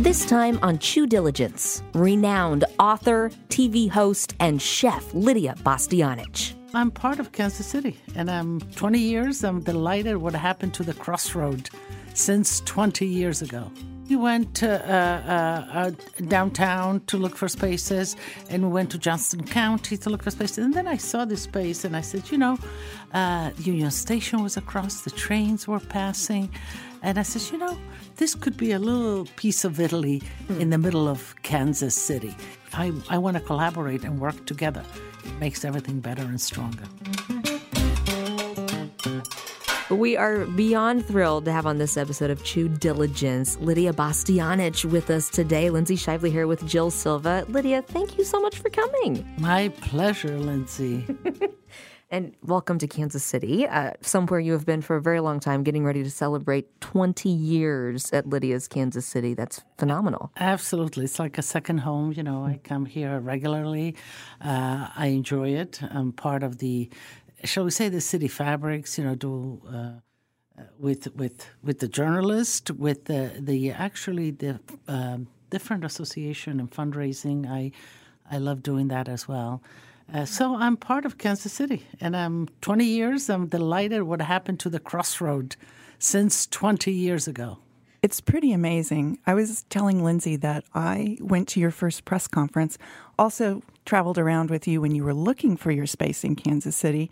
This time on Chew Diligence, renowned author, TV host, and chef Lidia Bastianich. I'm part of Kansas City, and I'm 20 years. I'm delighted what happened to the crossroad since 20 years ago. We went uh, uh, uh, downtown to look for spaces, and we went to Johnson County to look for spaces. And then I saw this space, and I said, you know, uh, Union Station was across, the trains were passing. And I said, you know, this could be a little piece of Italy in the middle of Kansas City. I, I want to collaborate and work together. It makes everything better and stronger. We are beyond thrilled to have on this episode of Chew Diligence Lidia Bastianich with us today. Lindsay Shively here with Jill Silva. Lidia, thank you so much for coming. My pleasure, Lindsay. and welcome to Kansas City, uh, somewhere you have been for a very long time, getting ready to celebrate 20 years at Lidia's Kansas City. That's phenomenal. Absolutely. It's like a second home. You know, I come here regularly. Uh, I enjoy it. I'm part of the shall we say, the city fabrics, you know, do uh, uh, with with with the journalist, with the the actually the um, different association and fundraising. I I love doing that as well. Uh, so I'm part of Kansas City, and I'm 20 years. I'm delighted what happened to the crossroad since 20 years ago. It's pretty amazing. I was telling Lindsay that I went to your first press conference, also traveled around with you when you were looking for your space in Kansas City.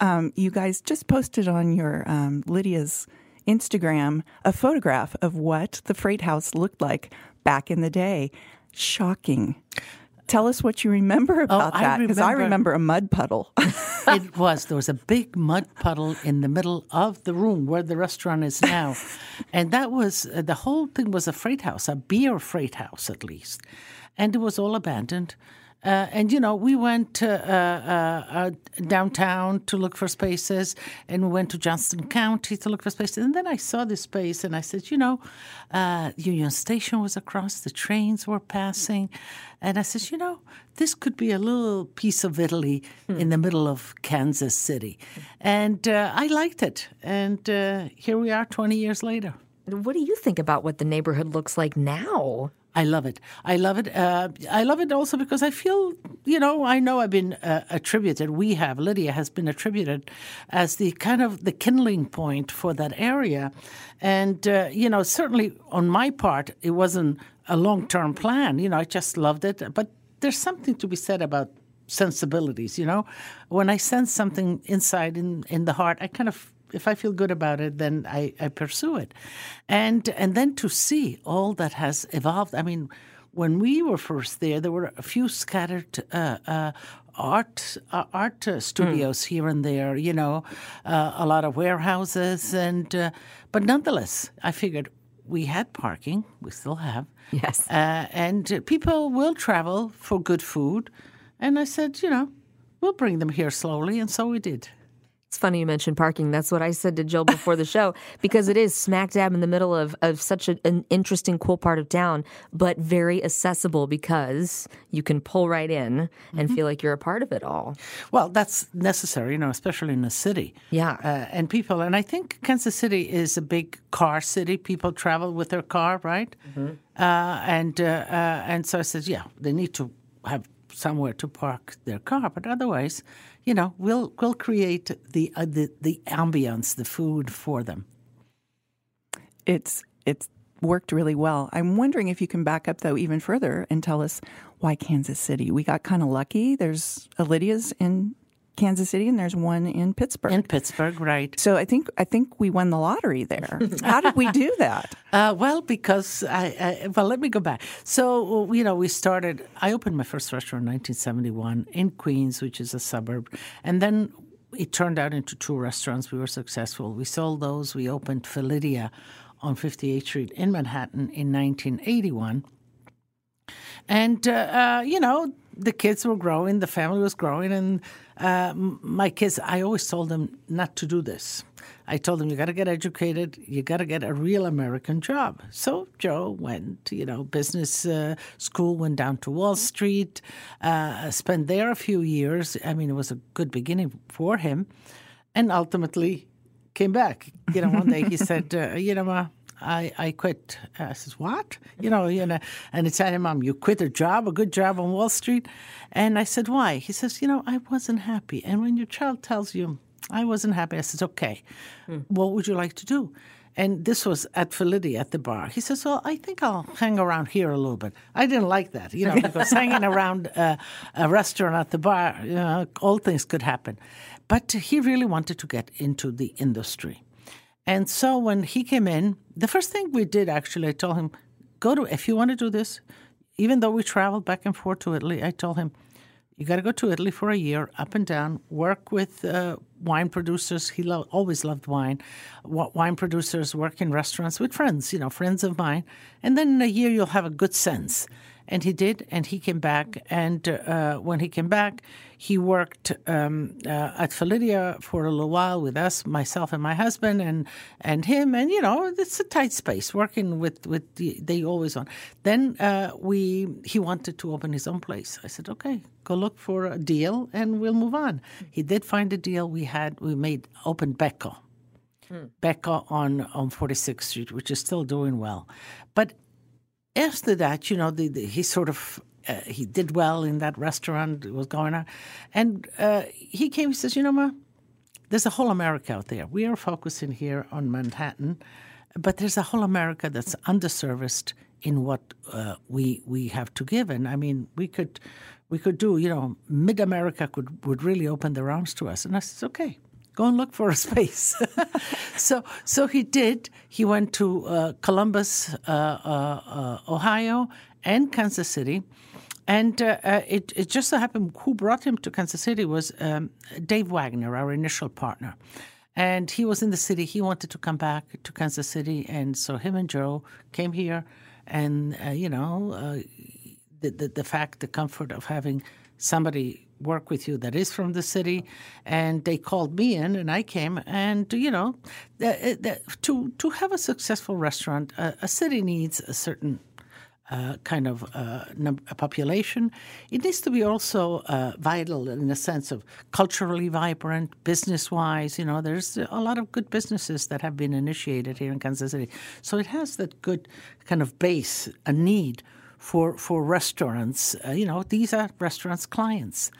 Um, you guys just posted on your um, Lidia's Instagram a photograph of what the freight house looked like back in the day. Shocking. Tell us what you remember about oh, that, because I, I, remember a mud puddle. it was. There was a big mud puddle in the middle of the room where the restaurant is now. and that was, uh, the whole thing was a freight house, a beer freight house at least. And it was all abandoned. Uh, and you know, we went uh, uh, uh, downtown to look for spaces, and we went to Johnson County to look for spaces. And then I saw this space, and I said, you know, uh, Union Station was across, the trains were passing, and I said, you know, this could be a little piece of Italy hmm. in the middle of Kansas City, and uh, I liked it. And here we are, twenty years later. What do you think about what the neighborhood looks like now? I love it. I love it. Uh, I love it also because I feel, you know, I know I've been uh, attributed. We have Lidia has been attributed as the kind of the kindling point for that area, and uh, you know, certainly on my part, it wasn't a long term plan. You know, I just loved it. But there's something to be said about sensibilities. You know, when I sense something inside in in the heart, I kind of if I feel good about it, then I, I pursue it, and and then to see all that has evolved. I mean, when we were first there, there were a few scattered uh, uh, art uh, art studios mm. here and there. You know, uh, a lot of warehouses, and uh, but nonetheless, I figured we had parking. We still have. Yes, uh, and people will travel for good food, and I said, you know, we'll bring them here slowly, and so we did. It's funny you mentioned parking. That's what I said to Jill before the show because it is smack dab in the middle of, of such a, an interesting, cool part of town, but very accessible because you can pull right in and mm-hmm. feel like you're a part of it all. Well, that's necessary, you know, especially in a city. Yeah. Uh, and people, and I think Kansas City is a big car city. People travel with their car, right? Mm-hmm. Uh, and uh, uh and so I said, yeah, they need to have somewhere to park their car, but otherwise, you know, we'll we'll create the uh, the the ambience, the food for them. It's it's worked really well. I'm wondering if you can back up though even further and tell us why Kansas City. We got kind of lucky. There's a Lidia's in Kansas City, and there's one in Pittsburgh. In Pittsburgh, right? So I think I think we won the lottery there. How did we do that? Uh, well, because I, I, well, let me go back. So you know, we started. I opened my first restaurant in 1971 in Queens, which is a suburb, and then it turned out into two restaurants. We were successful. We sold those. We opened Felidia on 58th Street in Manhattan in 1981. And, uh, uh, you know, the kids were growing, the family was growing, and uh, my kids, I always told them not to do this. I told them, you got to get educated, you got to get a real American job. So Joe went, you know, business uh, school, went down to Wall Street, uh, spent there a few years. I mean, it was a good beginning for him, and ultimately came back. You know, one day he said, uh, you know, Ma, I, I quit. I says, what? You know, you know, and Italian mom, you quit a job, a good job on Wall Street? And I said, why? He says, you know, I wasn't happy. And when your child tells you, I wasn't happy, I says, okay, hmm. what would you like to do? And this was at Felidia at the bar. He says, Well, I think I'll hang around here a little bit. I didn't like that, you know, because hanging around uh, a restaurant at the bar, you know, all things could happen. But he really wanted to get into the industry. And so when he came in, the first thing we did actually, I told him, go to, if you want to do this, even though we traveled back and forth to Italy, I told him, you got to go to Italy for a year, up and down, work with uh, wine producers. He lo- always loved wine. wine producers, work in restaurants with friends, you know, friends of mine. And then in a year, you'll have a good sense. And he did, and he came back. And uh, when he came back, he worked um, uh, at Felidia for a little while with us, myself and my husband, and and him. And you know, it's a tight space working with with the, they always on. Then uh, we he wanted to open his own place. I said, okay, go look for a deal, and we'll move on. He did find a deal. We had we made open Becco. Hmm. Becco on on 46th Street, which is still doing well, but after that, you know, the, the, he sort of uh, he did well in that restaurant. It was going on, and uh, he came. He says, "You know, ma, there's a whole America out there. We are focusing here on Manhattan, but there's a whole America that's underserviced in what uh, we we have to give. And I mean, we could." We could do, you know, Mid America could would really open their arms to us, and I said, "Okay, go and look for a space. so, so he did. He went to uh, Columbus, uh, uh Ohio, and Kansas City. And uh, uh, it, it, just so happened who brought him to Kansas City was um, Dave Wagner, our initial partner. And he was in the city. He wanted to come back to Kansas City. And so him and Joe came here. And, you know, the, the, the fact, the comfort of having somebody work with you that is from the city, and they called me in, and I came, and you know, the, to to have a successful restaurant, uh, a city needs a certain. Uh, kind of uh, num- population. It needs to be also uh, vital in the sense of culturally vibrant, business wise. You know, there's a lot of good businesses that have been initiated here in Kansas City. So it has that good kind of base, a need for for restaurants. Uh, you know, these are restaurants' clients.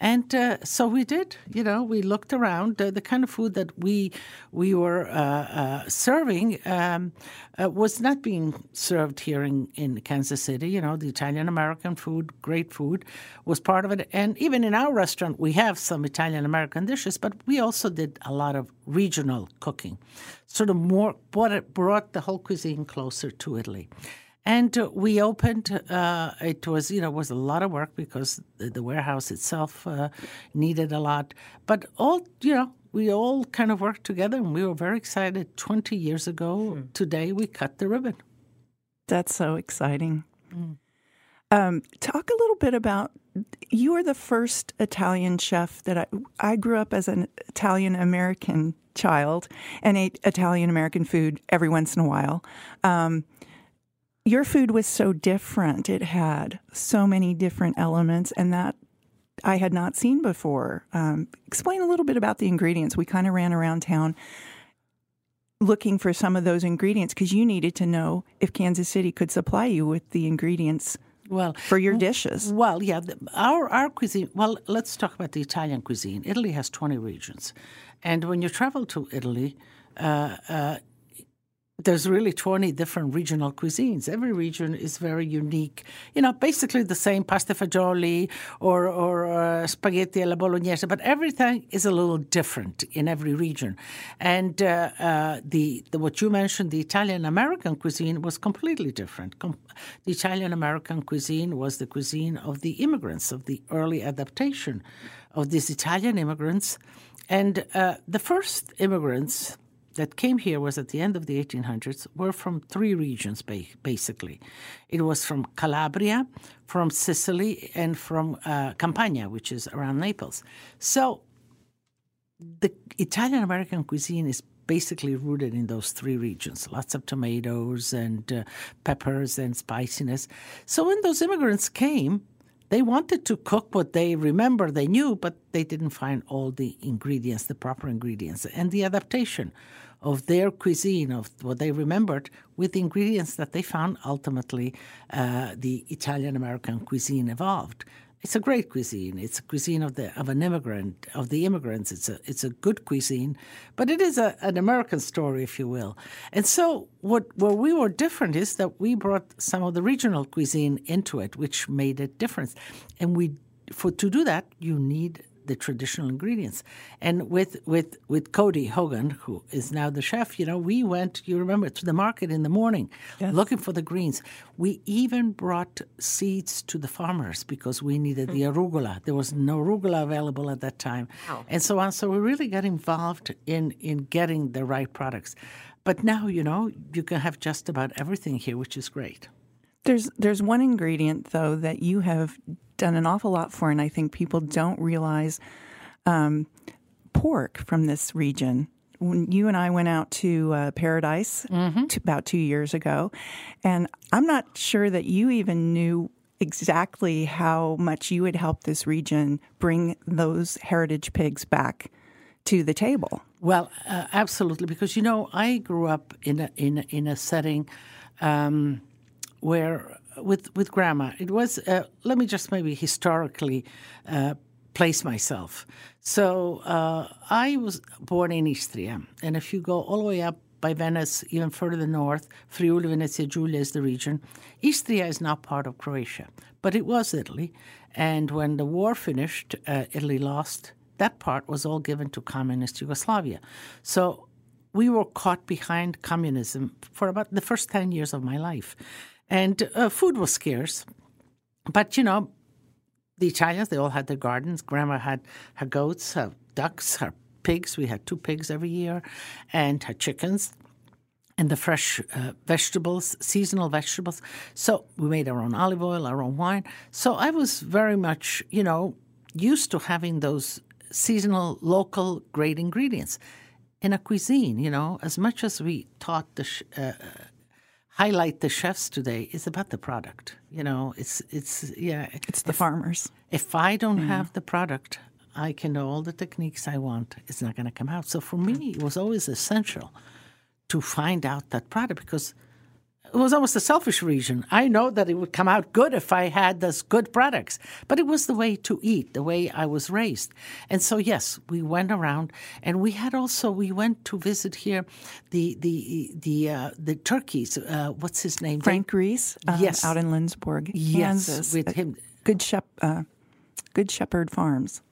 And uh, so we did. You know, we looked around. Uh, the kind of food that we we were uh, uh serving um, uh, was not being served here in, in Kansas City. You know, the Italian American food, great food, was part of it. And even in our restaurant, we have some Italian American dishes, but we also did a lot of regional cooking, sort of more brought, it, brought the whole cuisine closer to Italy. And we opened. Uh, it was you know was a lot of work because the, the warehouse itself uh, needed a lot. But all you know, we all kind of worked together, and we were very excited. Twenty years ago hmm. today, we cut the ribbon. That's so exciting. Mm. Um, talk a little bit about you are the first Italian chef that I I grew up as an Italian American child and ate Italian American food every once in a while. Um, your food was so different. It had so many different elements, and that I had not seen before. Um, explain a little bit about the ingredients. We kind of ran around town looking for some of those ingredients because you needed to know if Kansas City could supply you with the ingredients well for your dishes. Well, yeah, our our cuisine. Well, let's talk about the Italian cuisine. Italy has twenty regions, and when you travel to Italy. Uh, uh, there's really 20 different regional cuisines. Every region is very unique. You know, basically the same pasta fagioli or, or uh, spaghetti alla bolognese, but everything is a little different in every region. And uh, uh, the, the, what you mentioned, the Italian American cuisine, was completely different. Com- the Italian American cuisine was the cuisine of the immigrants, of the early adaptation of these Italian immigrants. And uh, the first immigrants that came here was at the end of the 1800s were from three regions basically. It was from calabria from sicily and from uh, campania which is around naples. So the italian american cuisine is basically rooted in those three regions. Lots of tomatoes and uh, peppers and spiciness. So when those immigrants came they wanted to cook what they remember they knew but they didn't find all the ingredients the proper ingredients and the adaptation of their cuisine, of what they remembered, with the ingredients that they found ultimately uh, the Italian American cuisine evolved. It's a great cuisine. It's a cuisine of the of an immigrant of the immigrants. It's a it's a good cuisine, but it is a, an American story, if you will. And so, what where we were different is that we brought some of the regional cuisine into it, which made a difference. And we for to do that, you need the traditional ingredients. And with with with Cody Hogan, who is now the chef, you know, we went. You remember to the market in the morning, yes. looking for the greens. We even brought seeds to the farmers because we needed the hmm. arugula. There was no arugula available at that time, wow. and so on. So we really got involved in in getting the right products. But now, you know, you can have just about everything here, which is great. There's there's one ingredient though that you have done an awful lot for, and I think people don't realize um, pork from this region. When you and I went out to uh, Paradise mm-hmm. to, about two years ago, and I'm not sure that you even knew exactly how much you would help this region bring those heritage pigs back to the table. Well, uh, absolutely, because you know I grew up in a in a, in a setting. Um, where with with grandma, it was. Uh, let me just maybe historically uh, place myself. So uh, I was born in Istria, and if you go all the way up by Venice, even further north, Friuli, Venezia Giulia is the region. Istria is not part of Croatia, but it was Italy. And when the war finished, uh, Italy lost. That part was all given to communist Yugoslavia. So we were caught behind communism for about the first 10 years of my life. And uh, food was scarce. But, you know, the Italians, they all had their gardens. Grandma had her goats, her ducks, her pigs. We had two pigs every year, and her chickens, and the fresh uh, vegetables, seasonal vegetables. So we made our own olive oil, our own wine. So I was very much, you know, used to having those seasonal, local, great ingredients in a cuisine. You know, as much as we taught the. Uh, highlight the chefs today is about the product. You know, it's it's yeah, it's the if, farmers. If I don't mm. have the product, I can know all the techniques I want. It's not going to come out. So for me, it was always essential to find out that product because it was almost a selfish reason. I know that it would come out good if I had those good products, but it was the way to eat, the way I was raised. And so, yes, we went around, and we had also we went to visit here the the the uh, the turkeys. Uh, what's his name? Frank Reese. Uh, yes, out in Lindsborg, yes, Kansas. with him. Good Shep, uh, Good Shepherd Farms.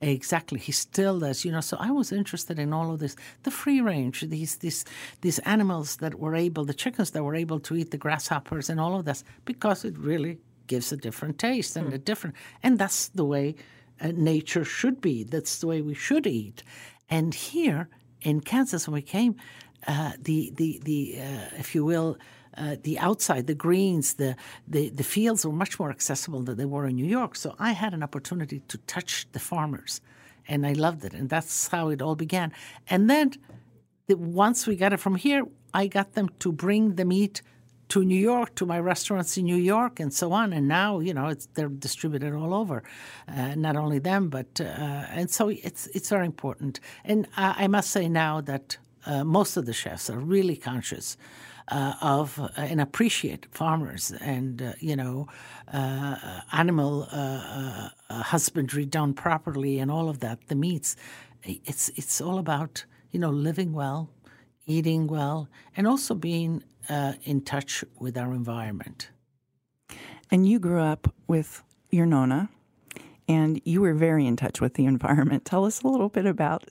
Exactly, he still does. You know, so I was interested in all of this, the free range, these these these animals that were able, the chickens that were able to eat the grasshoppers and all of this, because it really gives a different taste and mm. a different, and that's the way uh, nature should be. That's the way we should eat. And here in Kansas, when we came, uh, the the the uh, if you will uh, the outside, the greens, the, the, the fields were much more accessible than they were in New York. So I had an opportunity to touch the farmers, and I loved it. And that's how it all began. And then the, once we got it from here, I got them to bring the meat to New York, to my restaurants in New York, and so on. And now, you know, they're distributed all over. Uh, not only them, but uh, and so it's it's very important. And I, I must say now that uh, most of the chefs are really conscious uh, of uh, and appreciate farmers and uh, you know uh, animal uh, uh, husbandry done properly and all of that. The meats, it's it's all about you know living well, eating well, and also being in touch with our environment. And you grew up with your nonna, and you were very in touch with the environment. Tell us a little bit about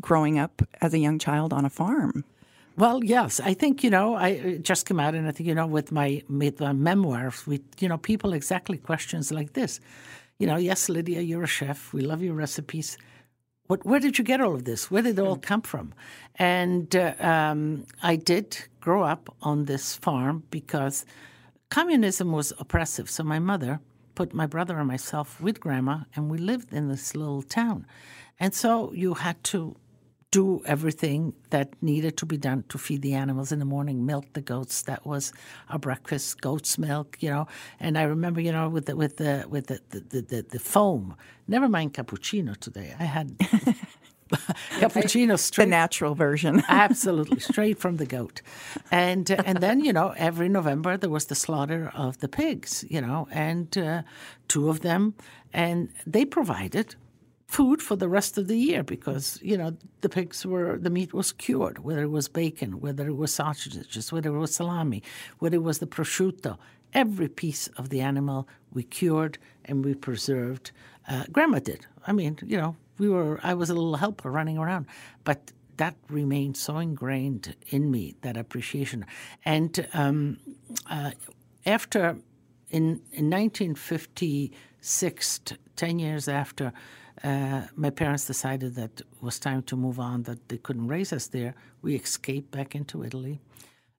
growing up as a young child on a farm. Well, yes, I think you know I uh, just came out, and I think you know with my with my memoirs, we you know people exactly questions like this. You know, yes, Lidia, you're a chef. We love your recipes. What, where did you get all of this? Where did it all mm. come from? And uh, um, I did grow up on this farm because communism was oppressive. So my mother put my brother and myself with grandma, and we lived in this little town. And so you had to do everything that needed to be done to feed the animals in the morning, milk the goats. That was our breakfast, goat's milk, you know. And I remember, you know, with the with the with the the, the, the foam. Never mind cappuccino today. I had cappuccino straight The natural version. Absolutely, straight from the goat, and uh, and then you know every November there was the slaughter of the pigs, you know, and uh, two of them, and they provided food for the rest of the year because you know the pigs were the meat was cured, whether it was bacon, whether it was sausages, whether it was salami, whether it was the prosciutto. Every piece of the animal we cured and we preserved. Uh, grandma did. I mean, you know, we were. I was a little helper running around, but that remained so ingrained in me that appreciation. And um, uh, after in in 1956, t- ten years after. Uh, my parents decided that it was time to move on, that they couldn't raise us there. We escaped back into Italy,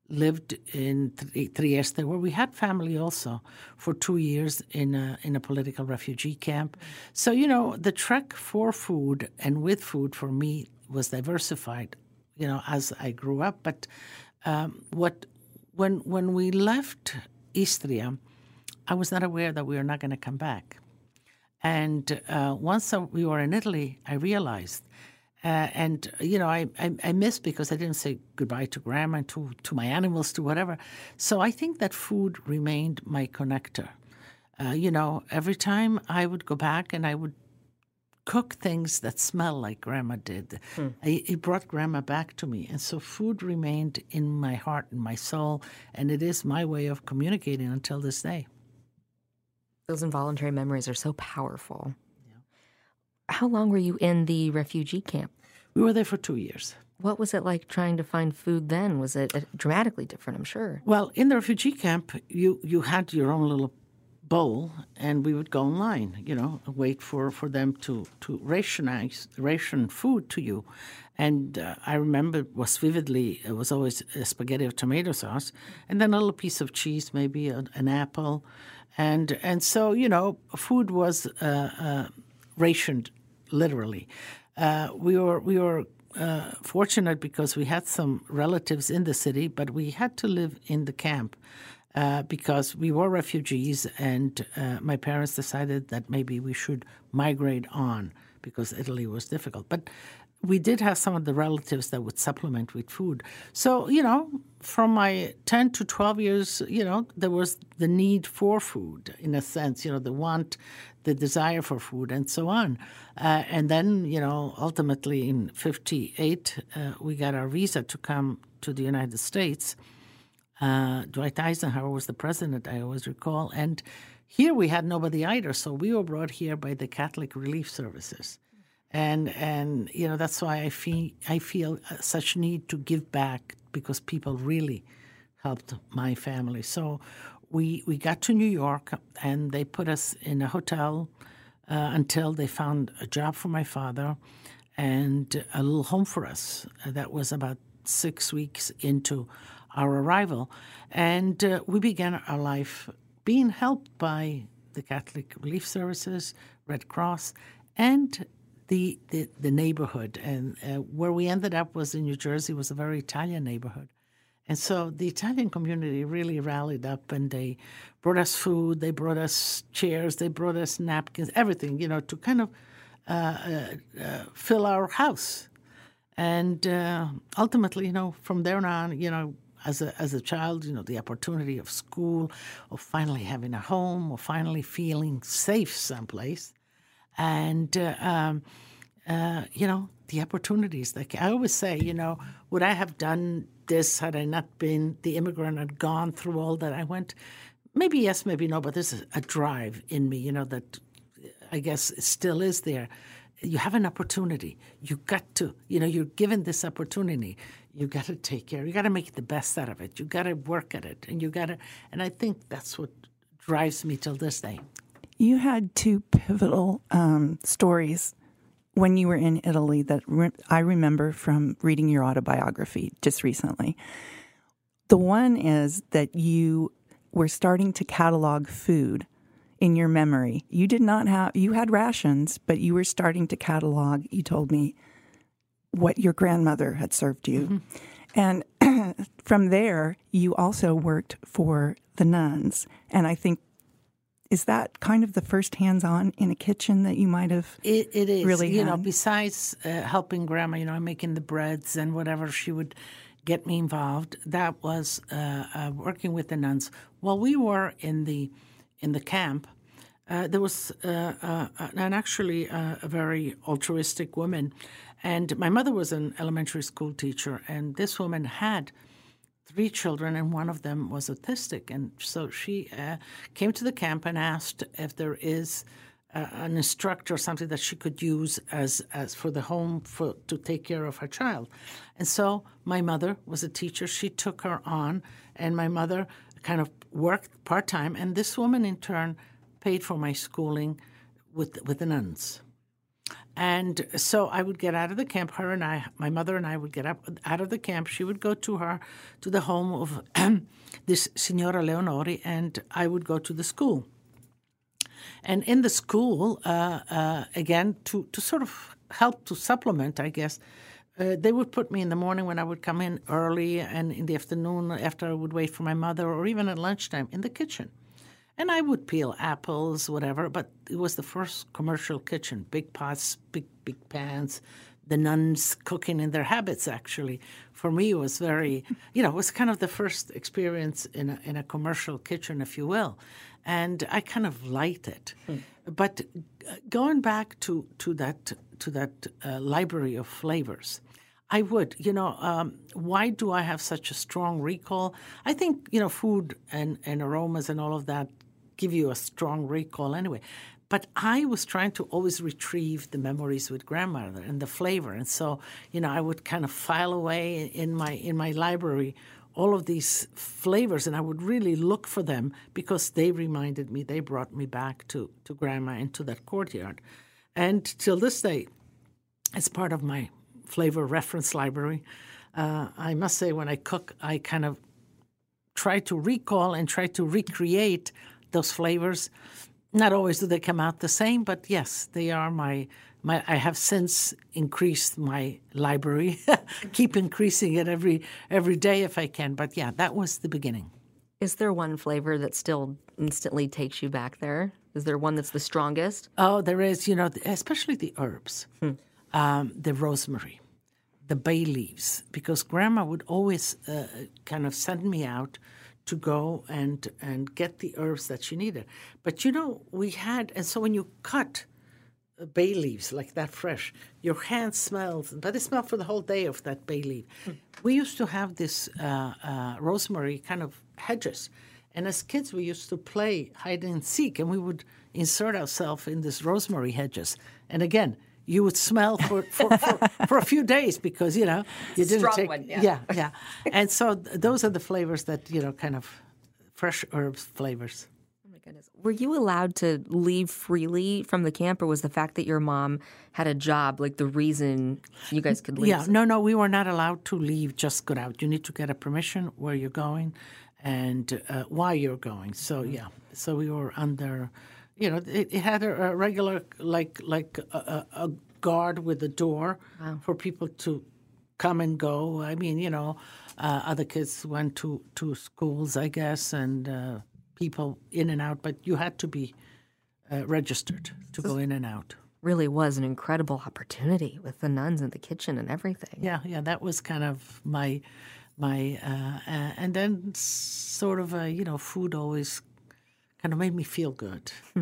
lived in Trieste, where we had family also for two years in a, in a political refugee camp. So, you know, the trek for food and with food for me was diversified, you know, as I grew up. But um, what when when we left Istria, I was not aware that we were not going to come back. And uh, once we were in Italy, I realized, uh, and you know, I, I, I missed because I didn't say goodbye to grandma and to, to my animals, to whatever. So I think that food remained my connector. Uh, you know, every time I would go back and I would cook things that smell like grandma did, hmm. I, it brought grandma back to me. And so food remained in my heart and my soul, and it is my way of communicating until this day. Those involuntary memories are so powerful. Yeah. How long were you in the refugee camp? We were there for two years. What was it like trying to find food then? Was it uh, dramatically different? I'm sure. Well, in the refugee camp, you you had your own little bowl, and we would go in line. You know, wait for, for them to to rationize ration food to you. And uh, I remember was vividly it was always a spaghetti of tomato sauce, and then a little piece of cheese, maybe a, an apple, and and so you know, food was uh, uh, rationed literally. Uh, we were we were uh, fortunate because we had some relatives in the city, but we had to live in the camp. Uh, because we were refugees, and uh, my parents decided that maybe we should migrate on because Italy was difficult. But we did have some of the relatives that would supplement with food. So, you know, from my 10 to 12 years, you know, there was the need for food in a sense, you know, the want, the desire for food, and so on. Uh, and then, you know, ultimately in 58, uh, we got our visa to come to the United States. Uh, Dwight Eisenhower was the president, I always recall. And here we had nobody either. So we were brought here by the Catholic Relief Services and and you know that's why I feel I feel such need to give back because people really helped my family. So we we got to New York and they put us in a hotel uh, until they found a job for my father and a little home for us. Uh, that was about six weeks into our arrival, and uh, we began our life being helped by the Catholic Relief Services, Red Cross, and the, the, neighborhood. And uh, where we ended up was in New Jersey, was a very Italian neighborhood. And so the Italian community really rallied up and they brought us food, they brought us chairs, they brought us napkins, everything, you know, to kind of uh, uh, uh fill our house. And uh, ultimately, you know, from there on, you know, as a, as a child, you know, the opportunity of school, of finally having a home, of finally feeling safe someplace and uh, um, uh, you know the opportunities. Like I always say, you know, would I have done this had I not been the immigrant and gone through all that I went? Maybe yes, maybe no. But there's a drive in me, you know, that I guess still is there. You have an opportunity. You got to, you know, you're given this opportunity. You got to take care. You got to make the best out of it. You got to work at it, and you got to. And I think that's what drives me till this day. You had two pivotal um, stories when you were in Italy that re- I remember from reading your autobiography just recently. The one is that you were starting to catalog food in your memory. You did not have, you had rations, but you were starting to catalog, you told me, what your grandmother had served you. Mm-hmm. And from there, you also worked for the nuns. And I think Is that kind of the first hands on in a kitchen that you might have It, it is really you know besides uh, helping grandma, you know, making the breads and whatever she would get me involved. That was uh, uh, working with the nuns while we were in the in the camp. Uh, there was uh, uh, an actually uh, a very altruistic woman, and my mother was an elementary school teacher, and this woman had three children, and one of them was autistic. And so she uh, came to the camp and asked if there is uh, an instructor or something that she could use as, as for the home for to take care of her child. And so my mother was a teacher. She took her on, and my mother kind of worked part time. And this woman, in turn, paid for my schooling with with the nuns. And so I would get out of the camp. Her and I, my mother and I, would get up out of the camp. She would go to her, to the home of this Signora Leonori, and I would go to the school. And in the school, uh, uh, again, to, to sort of help to supplement, I guess, uh, they would put me in the morning when I would come in early, and in the afternoon after I would wait for my mother, or even at lunchtime in the kitchen. And I would peel apples, whatever, but it was the first commercial kitchen big pots, big, big pans, the nuns cooking in their habits, actually. For me, it was very, you know, it was kind of the first experience in a, in a commercial kitchen, if you will. And I kind of liked it. But uh, going back to, to that, to that uh, library of flavors, I would. You know, um, why do I have such a strong recall? I think, you know, food and, and aromas and all of that give you a strong recall anyway. But I was trying to always retrieve the memories with grandmother and the flavor. And so, you know, I would kind of file away in my in my library all of these flavors and I would really look for them because they reminded me, they brought me back to, to grandma and to that courtyard. And till this day, as part of my flavor reference library. Uh, I must say, when I cook, I kind of try to recall and try to recreate those flavors. Not always do they come out the same, but yes, they are my. My, I have since increased my library, keep increasing it every every day if I can. But yeah, that was the beginning. Is there one flavor that still instantly takes you back there? Is there one that's the strongest? Oh, there is, you know, especially the herbs, um, the rosemary, the bay leaves, because Grandma would always uh, kind of send me out to go and and get the herbs that she needed. But you know, we had, and so when you cut uh, bay leaves like that fresh, your hand smells, but it smelled for the whole day of that bay leaf. We used to have this uh, uh, rosemary kind of hedges. And as kids, we used to play hide and seek, and we would insert ourselves in these rosemary hedges. And again, you would smell for, for, for, for a few days because you know you didn't Strong take one, yeah. yeah yeah. And so th- those are the flavors that you know kind of fresh herbs flavors. Oh my goodness. Were you allowed to leave freely from the camp, or was the fact that your mom had a job like the reason you guys could leave? Yeah, no, no, we were not allowed to leave, just go out. You need to get a permission where you're going and uh, why you're going. So, yeah, so we were under, you know, it, it had a, a regular, like, like a, a, guard with a door for people to come and go. I mean, you know, uh, other kids went to, to schools, I guess, and uh, people in and out, but you had to be uh, registered to go in and out. Really was an incredible opportunity with the nuns in the kitchen and everything. Yeah, yeah, that was kind of my my uh, uh, and then sort of a, you know food always kind of made me feel good. Uh,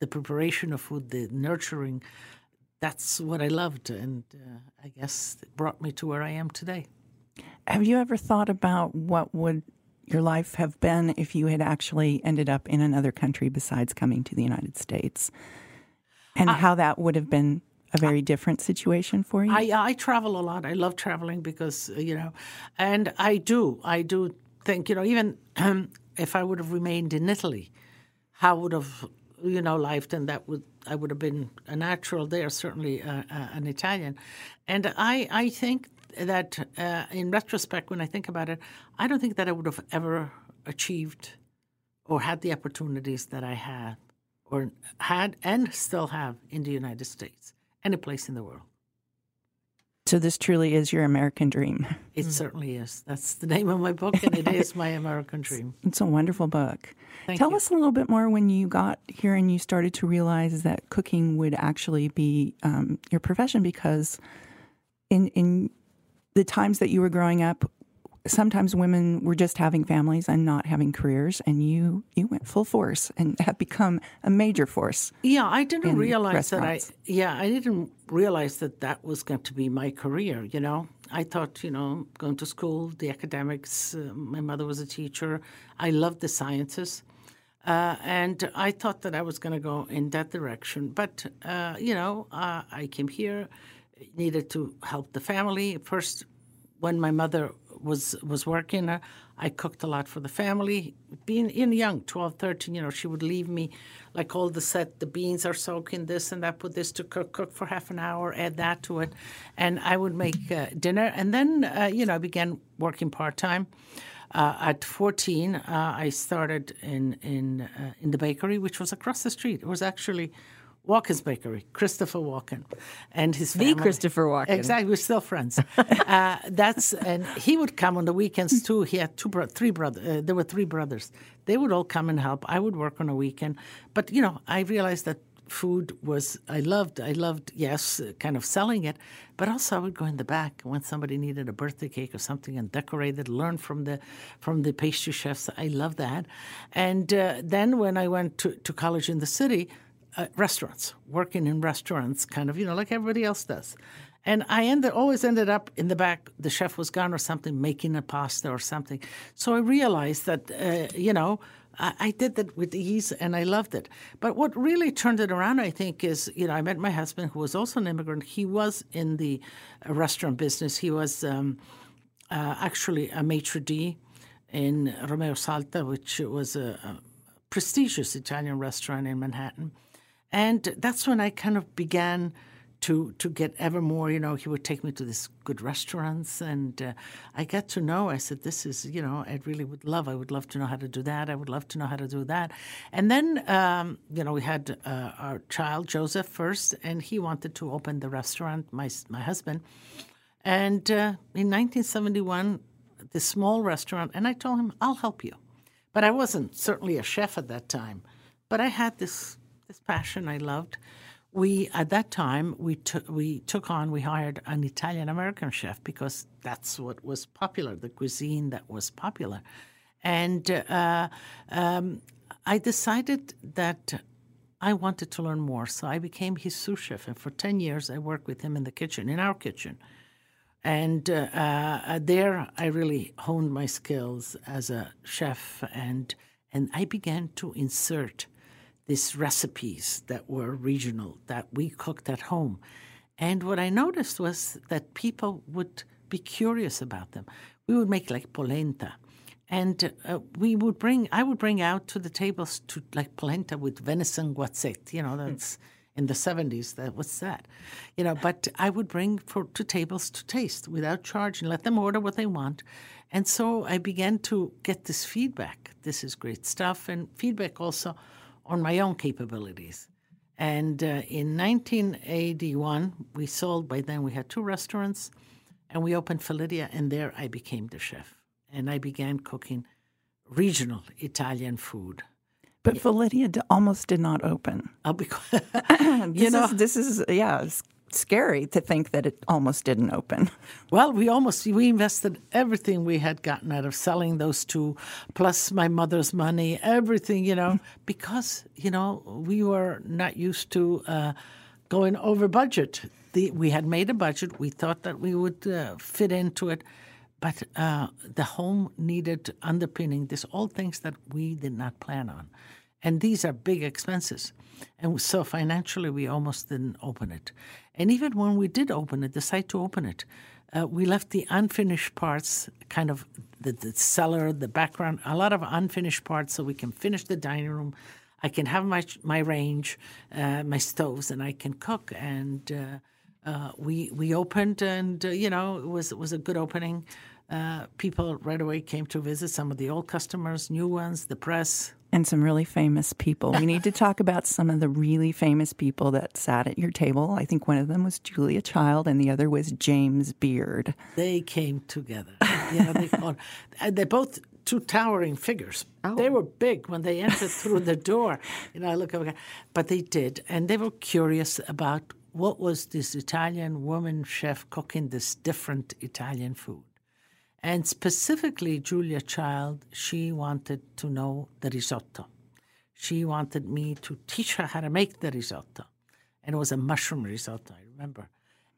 the preparation of food, the nurturing, that's what I loved, and uh, I guess it brought me to where I am today. Have you ever thought about what would your life have been if you had actually ended up in another country besides coming to the United States? And how that would have been a very different situation for you? I I travel a lot. I love traveling because uh, you know, and I do I do think you know even if I would have remained in Italy, how would have you know lived and that would I would have been a natural there certainly uh, uh, an Italian, and I I think that uh, in retrospect when I think about it, I don't think that I would have ever achieved or had the opportunities that I had or had and still have in the United States, any place in the world. So this truly is your American dream. It certainly is. That's the name of my book, and it is my American dream. It's a wonderful book. Thank Tell you. us a little bit more when you got here and you started to realize that cooking would actually be um, your profession because in in the times that you were growing up, sometimes women were just having families and not having careers, and you you went full force and have become a major force. Yeah, I didn't realize that I. Yeah, I didn't realize that that was going to be my career. You know, I thought, you know, going to school, the academics. Uh, my mother was a teacher. I loved the sciences, uh, and I thought that I was going to go in that direction. But uh, you know, uh, I came here, needed to help the family first. When my mother was was working, uh, I cooked a lot for the family. Being in young, 12, 13, you know, she would leave me like all the set, the beans are soaking this and that, put this to cook, cook for half an hour, add that to it. And I would make uh, dinner. And then, uh, you know, I began working part time. Uh, at 14, uh, I started in in uh, in the bakery, which was across the street. It was actually Walken's Bakery, Christopher Walken, and his The family. Christopher Walken. Exactly, we're still friends. uh, that's and he would come on the weekends too. He had two, bro- three brothers. Uh, there were three brothers. They would all come and help. I would work on a weekend, but you know, I realized that food was I loved. I loved yes, kind of selling it, but also I would go in the back when somebody needed a birthday cake or something and decorate it. Learn from the from the pastry chefs. I love that. And uh, then when I went to, to college in the city, uh, restaurants, working in restaurants, kind of, you know, like everybody else does. And I ended, always ended up in the back. The chef was gone or something, making a pasta or something. So I realized that, uh, you know, I, I did that with ease and I loved it. But what really turned it around, I think, is, you know, I met my husband who was also an immigrant. He was in the uh, restaurant business. He was um, uh, actually a maitre d' in Romeo Salta, which was a, a prestigious Italian restaurant in Manhattan. And that's when I kind of began to to get ever more. You know, he would take me to these good restaurants, and uh, I got to know. I said, "This is, you know, I really would love. I would love to know how to do that. I would love to know how to do that." And then, um, you know, we had uh, our child Joseph first, and he wanted to open the restaurant. My my husband, and uh, in 1971, this small restaurant, and I told him, "I'll help you," but I wasn't certainly a chef at that time. But I had this this passion I loved. We at that time we took we took on we hired an Italian American chef because that's what was popular, the cuisine that was popular, and uh, um, I decided that I wanted to learn more, so I became his sous chef, and for ten years I worked with him in the kitchen, in our kitchen. And uh, uh, there, I really honed my skills as a chef, and and I began to insert these recipes that were regional that we cooked at home. And what I noticed was that people would be curious about them. We would make like polenta, and uh, we would bring. I would bring out to the tables to like polenta with venison guazzetto. You know, that's in the seventies. That what's that? You know, but I would bring for to tables to taste without charge and let them order what they want. And so I began to get this feedback. This is great stuff, and feedback also on my own capabilities. And uh, in 1981, we sold, by then we had two restaurants, and we opened Felidia, and there I became the chef. And I began cooking regional Italian food. But Felidia d- almost did not open. Uh, because, This know- is, this is yeah, it's scary to think that it almost didn't open. well, we almost we invested everything we had gotten out of selling those two, plus my mother's money, everything, you know, because you know we were not used to uh, going over budget. The, we had made a budget. We thought that we would uh, fit into it, but uh, the home needed underpinning. These all things that we did not plan on, and these are big expenses. And so financially, we almost didn't open it. And even when we did open it, decide to open it, uh, we left the unfinished parts, kind of the, the cellar, the background, a lot of unfinished parts, so we can finish the dining room. I can have my my range, uh, my stoves, and I can cook. And uh, uh, we we opened, and uh, you know it was it was a good opening. Uh, people right away came to visit some of the old customers, new ones, the press. And some really famous people. We need to talk about some of the really famous people that sat at your table. I think one of them was Julia Child, and the other was James Beard. They came together. Know, they called, they're both two towering figures. Oh. They were big when they entered through the door. You know, I look over, but they did, and they were curious about what was this Italian woman chef cooking this different Italian food. And specifically, Julia Child, she wanted to know the risotto. She wanted me to teach her how to make the risotto. And it was a mushroom risotto, I remember.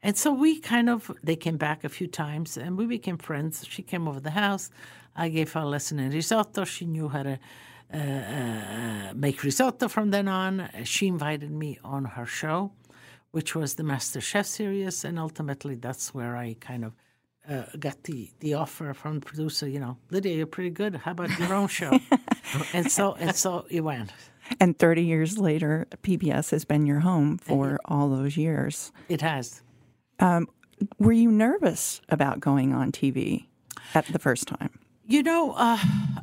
And so we kind of, they came back a few times and we became friends. She came over the house. I gave her a lesson in risotto. She knew how to uh, uh, make risotto from then on. She invited me on her show, which was the Master Chef series. And ultimately, that's where I kind of uh, got the, the offer from the producer, you know, Lidia, you're pretty good. How about your own show? and so and so it went. And 30 years later, PBS has been your home for it, all those years. It has. Um, were you nervous about going on TV at the first time? You know, uh,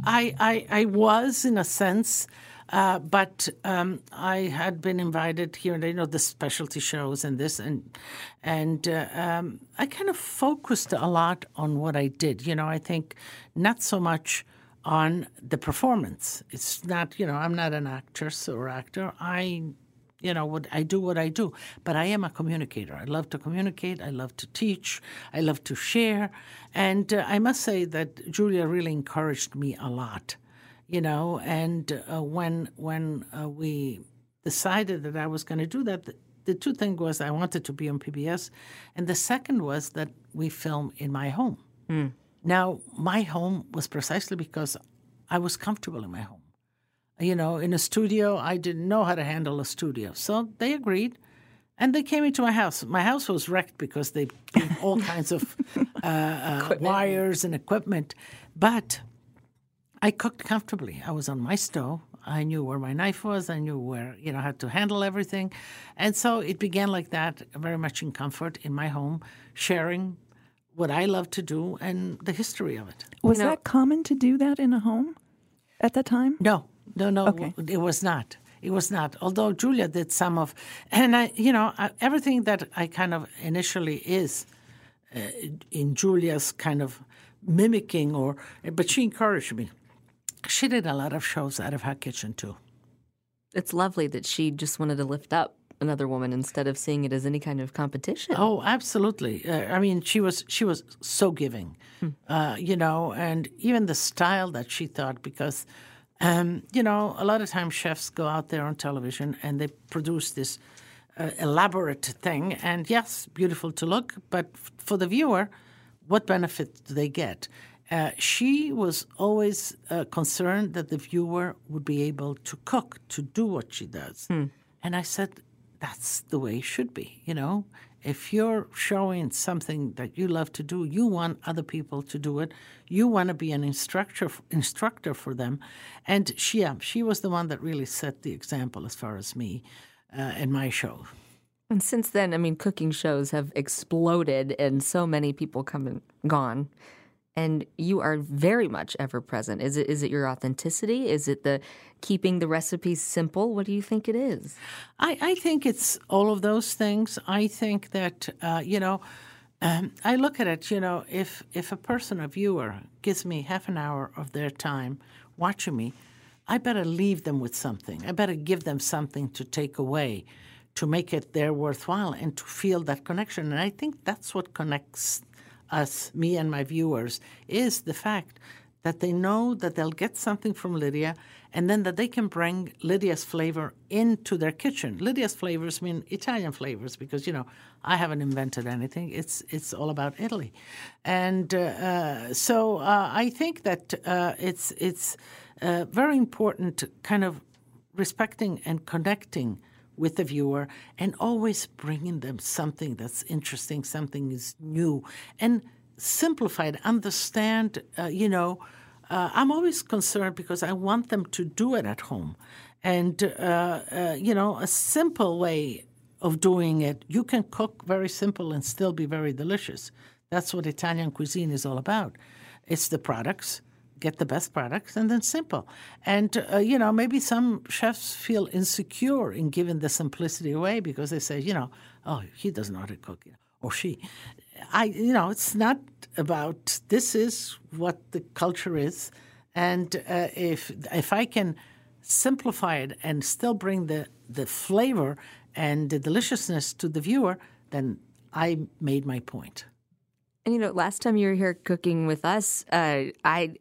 I, I I was in a sense. Uh, but um, I had been invited here, and you know the specialty shows and this, and and uh, um, I kind of focused a lot on what I did. You know, I think not so much on the performance. It's not, you know, I'm not an actress or actor. I, you know, what I do what I do, but I am a communicator. I love to communicate. I love to teach. I love to share, and uh, I must say that Julia really encouraged me a lot you know. And uh, when when uh, we decided that I was going to do that, the, the two things was I wanted to be on PBS, and the second was that we film in my home. Mm. Now, my home was precisely because I was comfortable in my home. You know, in a studio, I didn't know how to handle a studio, so they agreed. And they came into my house. My house was wrecked because they put all kinds of uh, uh, wires and equipment. But I cooked comfortably. I was on my stove. I knew where my knife was. I knew where, you know, how to handle everything. And so it began like that, very much in comfort in my home, sharing what I love to do and the history of it. Was you know, that common to do that in a home at that time? No, no, no, okay. it was not. It was not. Although Julia did some of, and I, you know, everything that I kind of initially is uh, in Julia's kind of mimicking, or but she encouraged me she did a lot of shows out of her kitchen too. It's lovely that she just wanted to lift up another woman instead of seeing it as any kind of competition. Oh, absolutely. Uh, I mean, she was she was so giving, hmm. uh, you know, and even the style that she thought because. Um, you know, a lot of times chefs go out there on television and they produce this uh, elaborate thing, and yes, beautiful to look, but f- for the viewer, what benefit do they get? Uh, she was always uh, concerned that the viewer would be able to cook, to do what she does. Hmm. And I said, that's the way it should be, you know? If you're showing something that you love to do, you want other people to do it. You want to be an instructor instructor for them. And she, she was the one that really set the example as far as me uh, in my show. And since then, I mean, cooking shows have exploded, and so many people come and gone and you are very much ever present. Is it is it your authenticity? Is it the keeping the recipes simple? What do you think it is? I, I think it's all of those things. I think that uh, you know. Um, I look at it, you know, if if a person, a viewer, gives me half an hour of their time watching me, I better leave them with something. I better give them something to take away, to make it their worthwhile, and to feel that connection. And I think that's what connects us, me and my viewers, is the fact that they know that they'll get something from Lidia and then that they can bring Lidia's flavor into their kitchen. Lidia's flavors mean Italian flavors because, you know, I haven't invented anything. It's, it's all about Italy. And uh, uh, so uh, I think that uh, it's, it's uh, very important kind of respecting and connecting – with the viewer and always bringing them something that's interesting, something is new, and simplified, understand, uh, you know. Uh, I'm always concerned because I want them to do it at home. And, uh, uh you know, a simple way of doing it, you can cook very simple and still be very delicious. That's what Italian cuisine is all about. It's the products, get the best products, and then simple. And uh, you know, maybe some chefs feel insecure in giving the simplicity away because they say, you know, oh, he doesn't know how to cook, or she. I, you know, it's not about. This is what the culture is, and uh, if if I can simplify it and still bring the the flavor and the deliciousness to the viewer, then I made my point. And you know, last time you were here cooking with us, uh, I.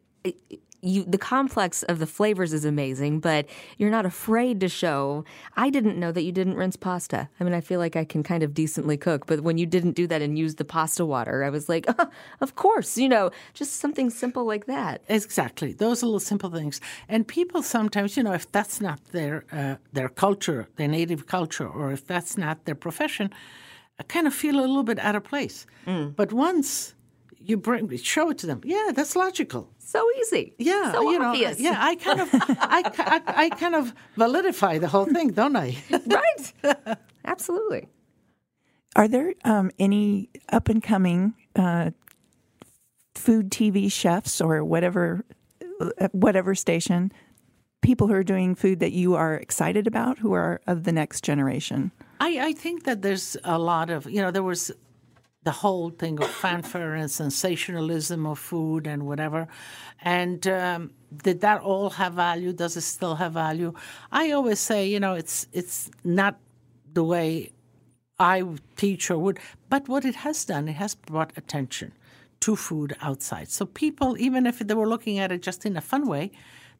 You, the complex of the flavors is amazing, but you're not afraid to show. I didn't know that you didn't rinse pasta. I mean, I feel like I can kind of decently cook, but when you didn't do that and use the pasta water, I was like, oh, of course, you know, just something simple like that. Exactly, those are little simple things. And people sometimes, you know, if that's not their uh, their culture, their native culture, or if that's not their profession, I kind of feel a little bit out of place. Mm. But once you bring show it to them, yeah, that's logical. So easy. Yeah, so you obvious. know, yeah, I kind of, I, I, I kind of validify the whole thing, don't I? right. Absolutely. Are there um, any up and coming uh, food TV chefs or whatever, uh, whatever station, people who are doing food that you are excited about, who are of the next generation? I, I think that there's a lot of, you know, there was the whole thing of fanfare and sensationalism of food and whatever. And um, did that all have value? Does it still have value? I always say, you know, it's it's not the way I teach or would, but what it has done, it has brought attention to food outside. So people, even if they were looking at it just in a fun way,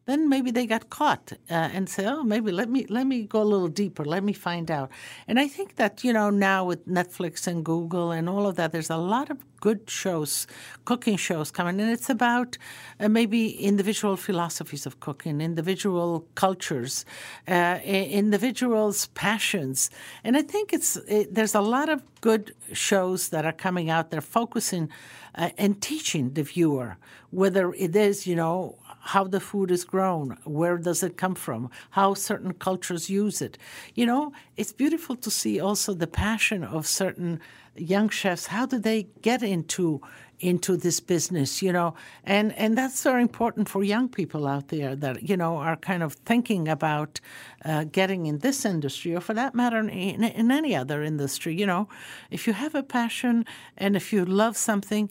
then maybe they got caught uh, and say, "Oh, maybe let me let me go a little deeper. Let me find out." And I think that you know now with Netflix and Google and all of that, there's a lot of good shows, cooking shows coming, and it's about uh, maybe individual philosophies of cooking, individual cultures, uh, individuals' passions, and I think it's it, there's a lot of good shows that are coming out. They're focusing uh, and teaching the viewer whether it is you know how the food is grown, where does it come from, how certain cultures use it. You know, it's beautiful to see also the passion of certain young chefs. How do they get into into this business, you know, and and that's very important for young people out there that you know are kind of thinking about uh, getting in this industry, or for that matter, in, in any other industry. You know, if you have a passion and if you love something,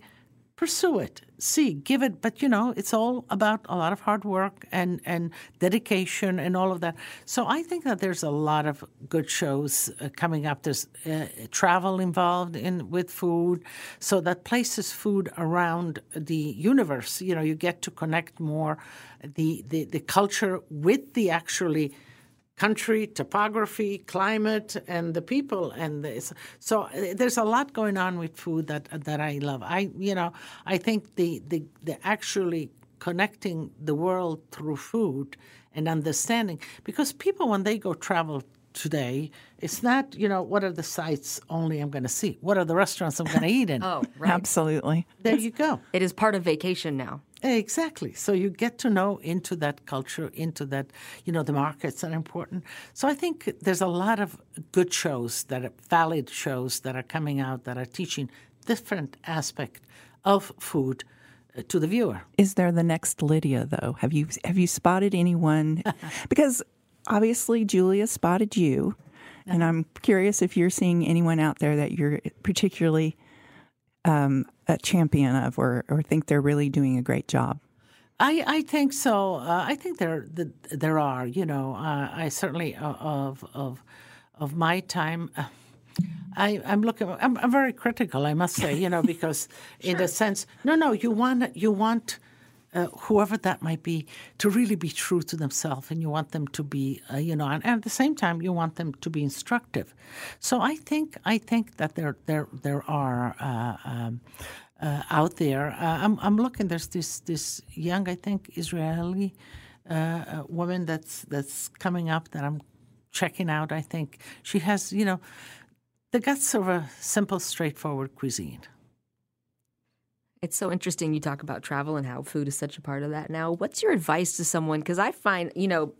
pursue it. See give it but you know it's all about a lot of hard work and and dedication and all of that. So i think that there's a lot of good shows uh, coming up. There's uh, travel involved in with food. So that places food around the universe. You know you get to connect more the the, the culture with the actually country, topography, climate, and the people. And this. so uh, there's a lot going on with food that that I love. I you know I think the the, the actually connecting the world through food and understanding because people when they go travel today it's not you know what are the sites only i'm going to see what are the restaurants i'm going to eat in oh right absolutely there you go it is part of vacation now Exactly. So you get to know into that culture, into that, you know, the markets are important. So I think there's a lot of good shows that are valid shows that are coming out that are teaching different aspect of food uh, to the viewer. Is there the next Lidia though? Have you have you spotted anyone? because obviously Julia spotted you, and I'm curious if you're seeing anyone out there that you're particularly um, a champion of or, or think they're really doing a great job? I, I think so. Uh, I think there there are. You know, uh, I certainly uh, of of of my time. Uh, I, I'm looking. I'm, I'm, very critical, I must say. You know, because sure. in a sense, no, no, you want you want uh, whoever that might be, to really be true to themselves, and you want them to be, uh, you know, and, and, at the same time, you want them to be instructive. So I think I think that there there there are. Uh, um, uh, out there, uh, I'm, I'm looking. There's this this young, I think, Israeli woman that's that's coming up that I'm checking out. I think she has, you know, the guts of a simple, straightforward cuisine. It's so interesting you talk about travel and how food is such a part of that now. What's your advice to someone? Because I find, you know,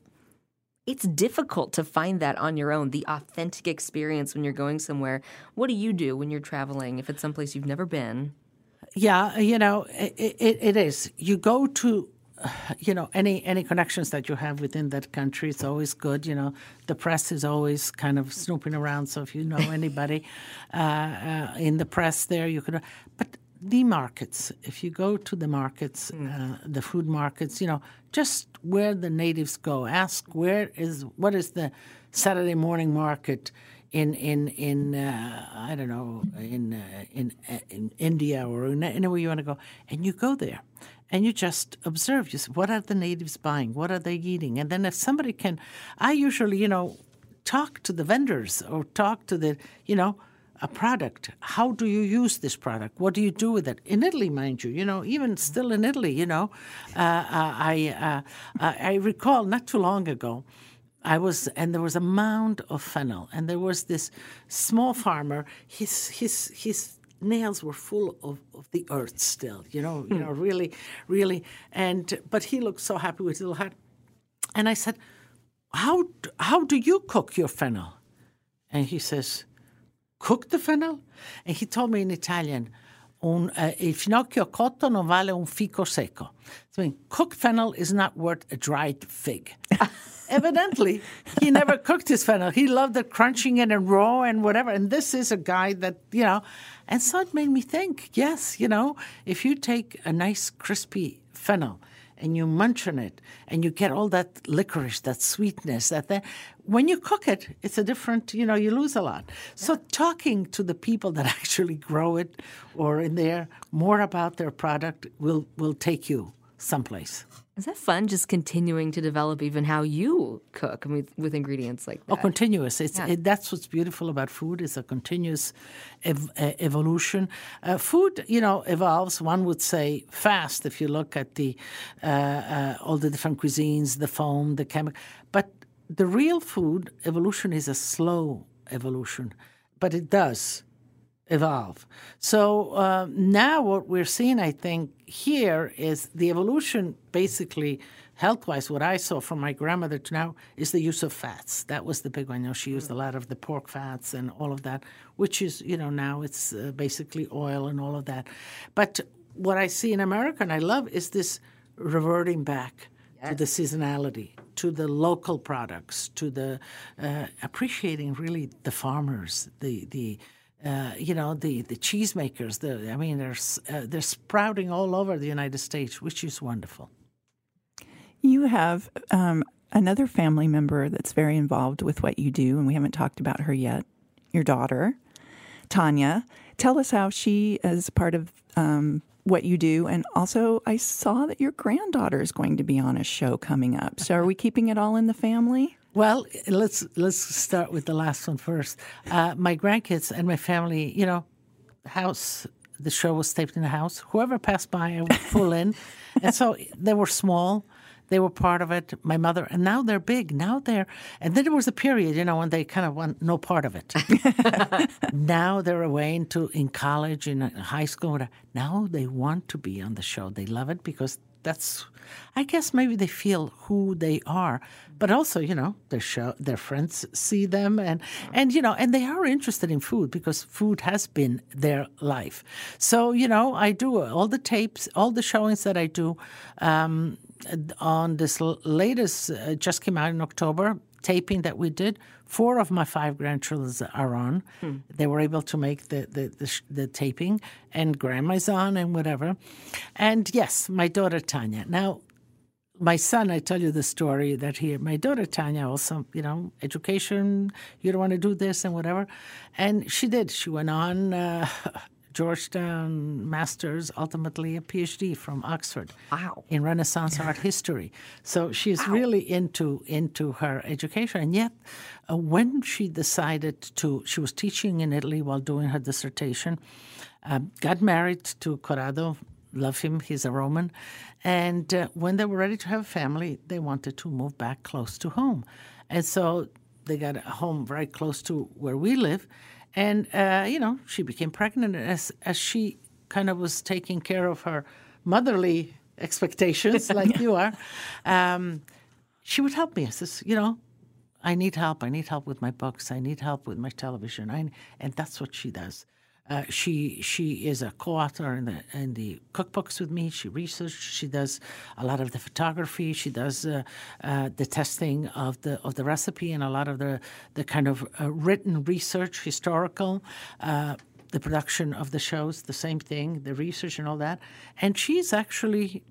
it's difficult to find that on your own, the authentic experience when you're going somewhere. What do you do when you're traveling if it's someplace you've never been? Yeah, you know, it, it, it is. You go to, you know, any any connections that you have within that country, it's always good. You know, the press is always kind of snooping around. So if you know anybody uh, uh, in the press there, you could. But the markets, if you go to the markets, uh, the food markets, you know, just where the natives go, ask where is what is the Saturday morning market in in in uh, I don't know in uh, in uh, in India or in anywhere you want to go, and you go there, and you just observe. You say, what are the natives buying? What are they eating? And then if somebody can, I usually you know talk to the vendors or talk to the you know a product. How do you use this product? What do you do with it? In Italy, mind you, you know, even still in Italy, you know, uh, uh, I uh, I recall not too long ago. I was, and there was a mound of fennel, and there was this small farmer. His his his nails were full of, of the earth still, you know, you know, really, really. And but he looked so happy with his little hat. And I said, "How how do you cook your fennel?" And he says, "Cook the fennel?" And he told me in Italian. Un, uh, il finocchio cotto non vale un fico secco. So, I mean, cooked fennel is not worth a dried fig evidently he never cooked his fennel. He loved it crunching it and raw and whatever. And this is a guy that, you know, and so it made me think, yes, you know, if you take a nice crispy fennel and you munch on it and you get all that licorice, that sweetness, that that when you cook it, it's a different, you know, you lose a lot. So talking to the people that actually grow it or in there more about their product will will take you someplace. Is that fun? Just continuing to develop even how you cook with, with ingredients like that. Oh, continuous. It's it, that's what's beautiful about food. It's a continuous ev- uh, evolution. Uh, food, you know, evolves. One would say fast if you look at the uh, uh all the different cuisines, the foam, the chemical. But the real food evolution is a slow evolution, but it does evolve. So uh, now what we're seeing, I think, here is the evolution basically health wise, what I saw from my grandmother to now is the use of fats. That was the big one. You know, she used a lot of the pork fats and all of that, which is, you know, now it's uh, basically oil and all of that. But what I see in America and I love is this reverting back yes. to the seasonality, to the local products, to the uh, appreciating really the farmers, the, the, uh, you know the the cheesemakers. The I mean, they're uh, they're sprouting all over the United States, which is wonderful. You have um, another family member that's very involved with what you do, and we haven't talked about her yet. Your daughter, Tanya. Tell us how she is part of um, what you do, and also I saw that your granddaughter is going to be on a show coming up. So, are we keeping it all in the family? Well, let's let's start with the last one first. Uh, my grandkids and my family, you know, house. The show was taped in the house. Whoever passed by, I would pull in, and so they were small. They were part of it. My mother, and now they're big. Now they're, and then there was a period, you know, when they kind of want no part of it. now they're away into in college, in high school. Now they want to be on the show. They love it because that's I guess maybe they feel who they are, but also you know their show their friends see them and and you know and they are interested in food because food has been their life. So you know I do all the tapes, all the showings that I do. Um, on this latest, uh, just came out in October taping that we did, four of my five grandchildren are on. Hmm. They were able to make the, the, the, the, taping, and grandma's on and whatever. And yes, my daughter Tanya. Now, my son, I tell you the story that he, my daughter Tanya, also, you know, education, you don't want to do this and whatever. And she did. She went on. Uh, Georgetown Masters, ultimately a PhD from Oxford. Wow. In Renaissance art history. So she's wow. really into into her education. And yet, uh, when she decided to, she was teaching in Italy while doing her dissertation, uh, got married to Corrado. Love him, he's a Roman. And uh, when they were ready to have a family, they wanted to move back close to home. And so they got a home very close to where we live. And, uh, you know, she became pregnant as, as she kind of was taking care of her motherly expectations, like you are. Um, she would help me. I says, you know, I need help. I need help with my books. I need help with my television. I, and that's what she does. Uh, she she is a co-author in the in the cookbooks with me. She researches. She does a lot of the photography. She does uh, uh, the testing of the of the recipe and a lot of the the kind of uh, written research, historical. Uh, the production of the shows, the same thing, the research and all that. And she's actually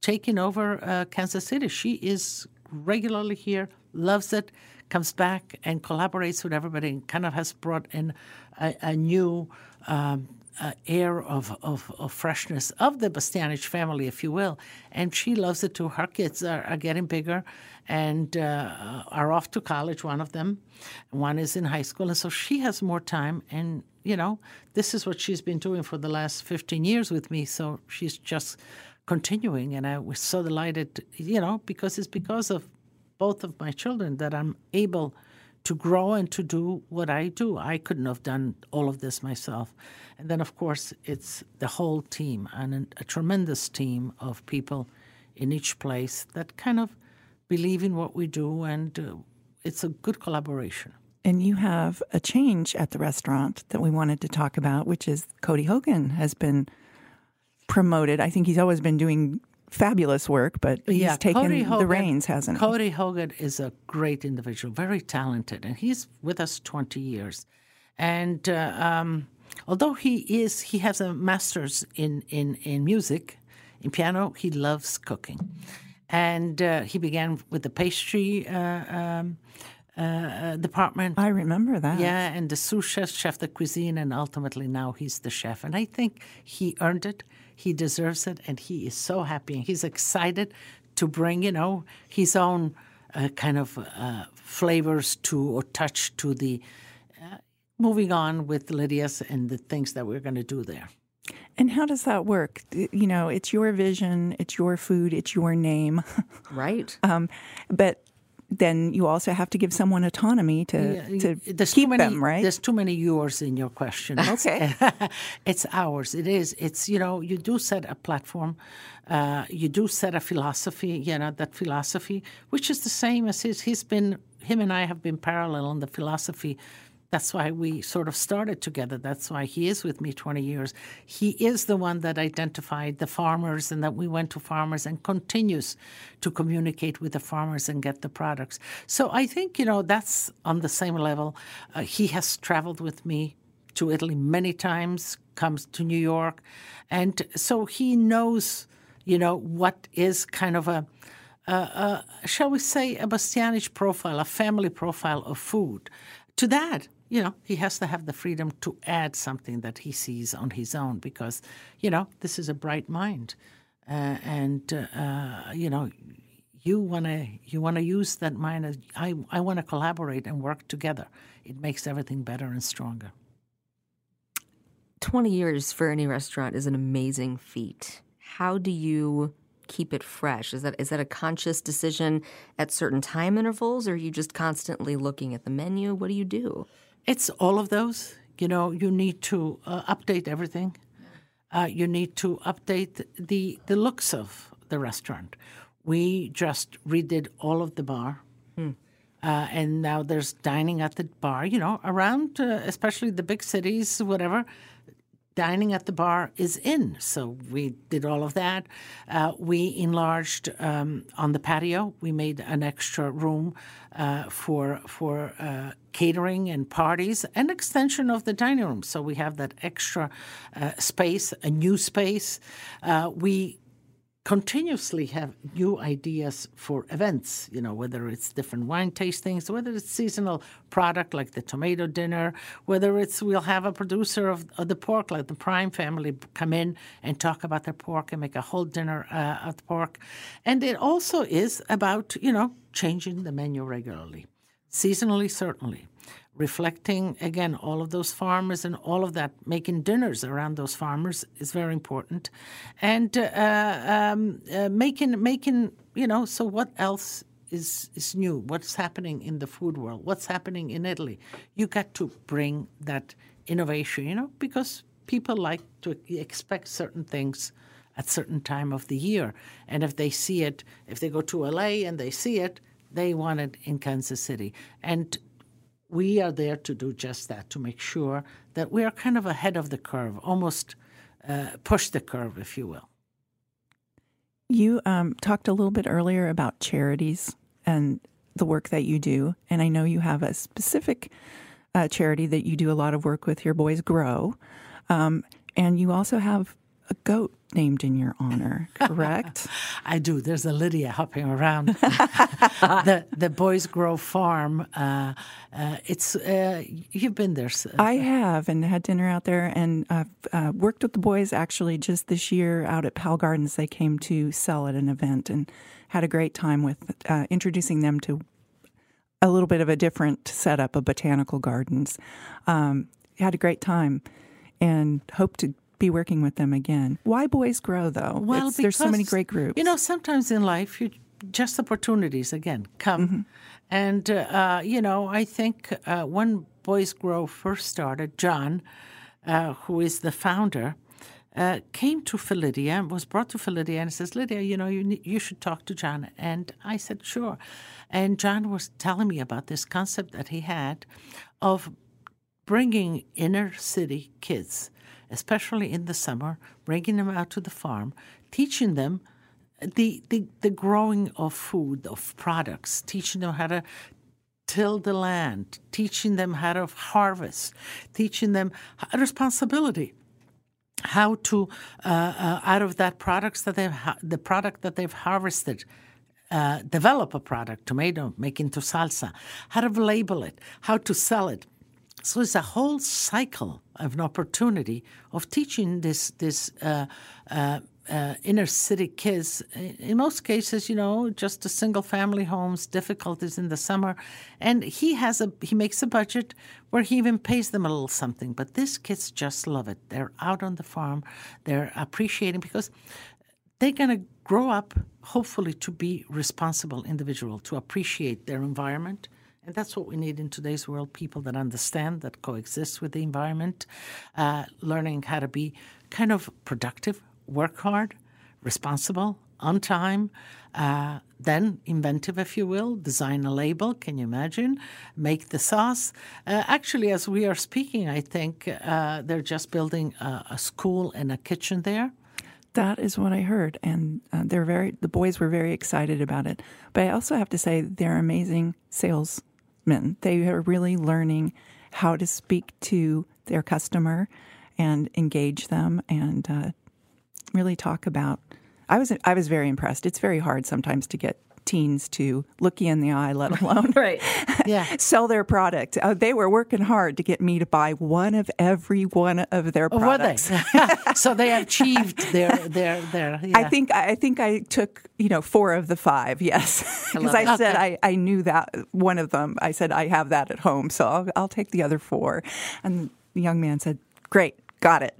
taking over uh, Kansas City. She is regularly here, loves it, comes back and collaborates with everybody, and kind of has brought in a, a new um, uh, air of, of, of, freshness of the Bastianich family, if you will. And she loves it too. Her kids are, are getting bigger and uh, are off to college, one of them. One is in high school. And so she has more time. And, you know, this is what she's been doing for the last 15 years with me. So she's just continuing. And I was so delighted, you know, because it's because of both of my children that I'm able to grow and to do what I do. I couldn't have done all of this myself. And then, of course, it's the whole team and a tremendous team of people in each place that kind of believe in what we do, and uh, it's a good collaboration. And you have a change at the restaurant that we wanted to talk about, which is Cody Hogan has been promoted. I think he's always been doing fabulous work, but he's yeah, taken Hogan, the reins, hasn't he? Cody Hogan is a great individual, very talented, and he's with us 20 years. And uh, um, although he is, he has a master's in, in, in music, in piano, he loves cooking. And uh, he began with the pastry uh, um, uh, department. I remember that. Yeah, and the sous chef, chef de cuisine, and ultimately now he's the chef. And I think he earned it. He deserves it, and he is so happy. And he's excited to bring, you know, his own uh, kind of uh, flavors to or touch to the uh, moving on with Lidia's and the things that we're going to do there. And how does that work? You know, it's your vision, it's your food, it's your name. Right. um, but then you also have to give someone autonomy to, yeah, to keep many, them, right? There's too many yours in your question. Okay. it's ours. It is. It's, you know, you do set a platform. Uh, you do set a philosophy, you know, that philosophy, which is the same as his. He's been, him and I have been parallel on the philosophy that's why we sort of started together. That's why he is with me 20 years. He is the one that identified the farmers and that we went to farmers and continues to communicate with the farmers and get the products. So I think, you know, that's on the same level. Uh, he has traveled with me to Italy many times, comes to New York. And so he knows, you know, what is kind of a, uh, shall we say, a Bastianich profile, a family profile of food. To that, you know, he has to have the freedom to add something that he sees on his own because, you know, this is a bright mind. Uh, and, uh, you know, you want to you want to use that mind. I, I want to collaborate and work together. It makes everything better and stronger. 20 years for any restaurant is an amazing feat. How do you keep it fresh? Is that is that a conscious decision at certain time intervals or are you just constantly looking at the menu? What do you do? It's all of those. You know, you need to uh, update everything. Uh, you need to update the the looks of the restaurant. We just redid all of the bar. Hmm. Uh, and now there's dining at the bar, you know, around, uh, especially the big cities, whatever dining at the bar is in. So we did all of that. Uh, we enlarged um, on the patio. We made an extra room uh, for for uh, catering and parties, an extension of the dining room. So we have that extra uh, space, a new space. Uh, we continuously have new ideas for events, you know, whether it's different wine tastings, whether it's seasonal product like the tomato dinner, whether it's we'll have a producer of, of the pork, like the Prime family, come in and talk about their pork and make a whole dinner uh, of pork. And it also is about, you know, changing the menu regularly, seasonally, certainly reflecting again all of those farmers and all of that making dinners around those farmers is very important. And uh, um, uh, making making you know so what else is is new? What's happening in the food world? What's happening in Italy? You got to bring that innovation you know because people like to expect certain things at certain time of the year. And if they see it if they go to LA and they see it they want it in Kansas City. And we are there to do just that, to make sure that we are kind of ahead of the curve, almost uh, push the curve, if you will. You um, talked a little bit earlier about charities and the work that you do, and I know you have a specific uh, charity that you do a lot of work with. Your boys grow, um, and you also have a goat named in your honor, correct? I do. There's a Lidia hopping around. the the Boys Grow Farm. Uh, uh, it's uh, you've been there. I have, and had dinner out there, and I've uh, worked with the boys actually just this year out at Powell Gardens. They came to sell at an event and had a great time with uh, introducing them to a little bit of a different setup of botanical gardens. Um, had a great time, and hope to be working with them again. Why Boys Grow, though? Well, because, there's so many great groups. You know, sometimes in life, you just opportunities again come, mm-hmm. and uh, you know, I think uh, when Boys Grow first started, John, uh, who is the founder. Uh, came to Felidia, and was brought to Felidia, and says, Lidia, you know, you you should talk to John. And I said, sure. And John was telling me about this concept that he had of bringing inner city kids especially in the summer, bringing them out to the farm, teaching them the, the, the growing of food, of products, teaching them how to till the land, teaching them how to harvest, teaching them responsibility how to uh, uh, out of that products that they've ha- the product that they've harvested uh, develop a product tomato make into salsa how to label it how to sell it so it's a whole cycle of an opportunity of teaching this this uh, uh, uh, inner city kids. In most cases, you know, just a single family homes, difficulties in the summer, and he has a he makes a budget where he even pays them a little something. But these kids just love it. They're out on the farm, they're appreciating because they're gonna grow up hopefully to be responsible individual to appreciate their environment and that's what we need in today's world people that understand, that coexist with the environment, uh, learning how to be kind of productive, work hard, responsible, on time, uh, then inventive, if you will, design a label. Can you imagine? Make the sauce. Uh, actually, as we are speaking, I think uh, they're just building a, a, school and a kitchen there. That is what I heard, and uh, they're very. The boys were very excited about it. But I also have to say they're amazing sales salesmen. They are really learning how to speak to their customer and engage them and uh, really talk about. I was I was very impressed. It's very hard sometimes to get teens to look you in the eye, let alone right. yeah. sell their product. Uh, they were working hard to get me to buy one of every one of their products. Oh, were they? so they achieved their their their. Yeah. I think I think I took you know four of the five. Yes, because I, I said I, I knew that one of them. I said I have that at home, so I'll I'll take the other four. And the young man said, "Great." Got it.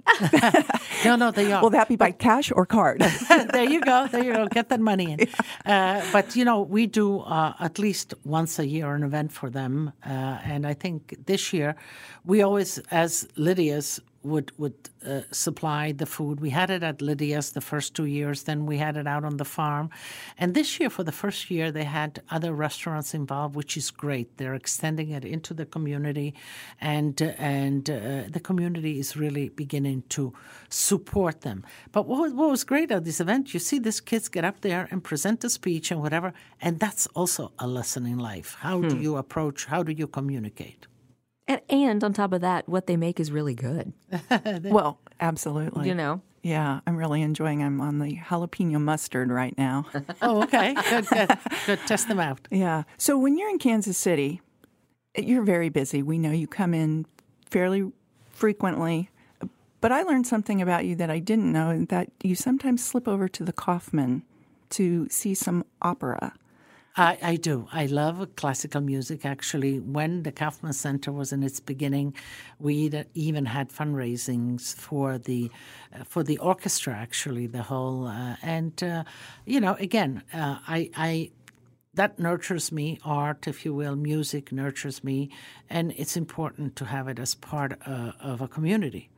no, no, they are. Will that be by cash or card? there you go. There you go. Get that money in. Uh, but you know, we do uh, at least once a year an event for them, uh, and I think this year we always, as Lidia's, would would uh, supply the food. We had it at Lidia's the first two years. Then we had it out on the farm, and this year for the first year they had other restaurants involved, which is great. They're extending it into the community, and uh, and uh, the community is really beginning to support them. But what, what was great at this event, you see these kids get up there and present a speech and whatever, and that's also a lesson in life. How hmm. do you approach? How do you communicate? And, and on top of that, what they make is really good. well, absolutely. You know? Yeah, I'm really enjoying. I'm on the jalapeno mustard right now. oh, okay. Good, good. Good. Test them out. Yeah. So when you're in Kansas City, you're very busy. We know you come in fairly frequently. But I learned something about you that I didn't know and that you sometimes slip over to the Kauffman to see some opera. I, I do. I love classical music. Actually, when the Kauffman Center was in its beginning, we even had fundraisings for the uh, for the orchestra. Actually, the whole uh, and uh, you know, again, uh, I, I that nurtures me. Art, if you will, music nurtures me, and it's important to have it as part uh, of a community.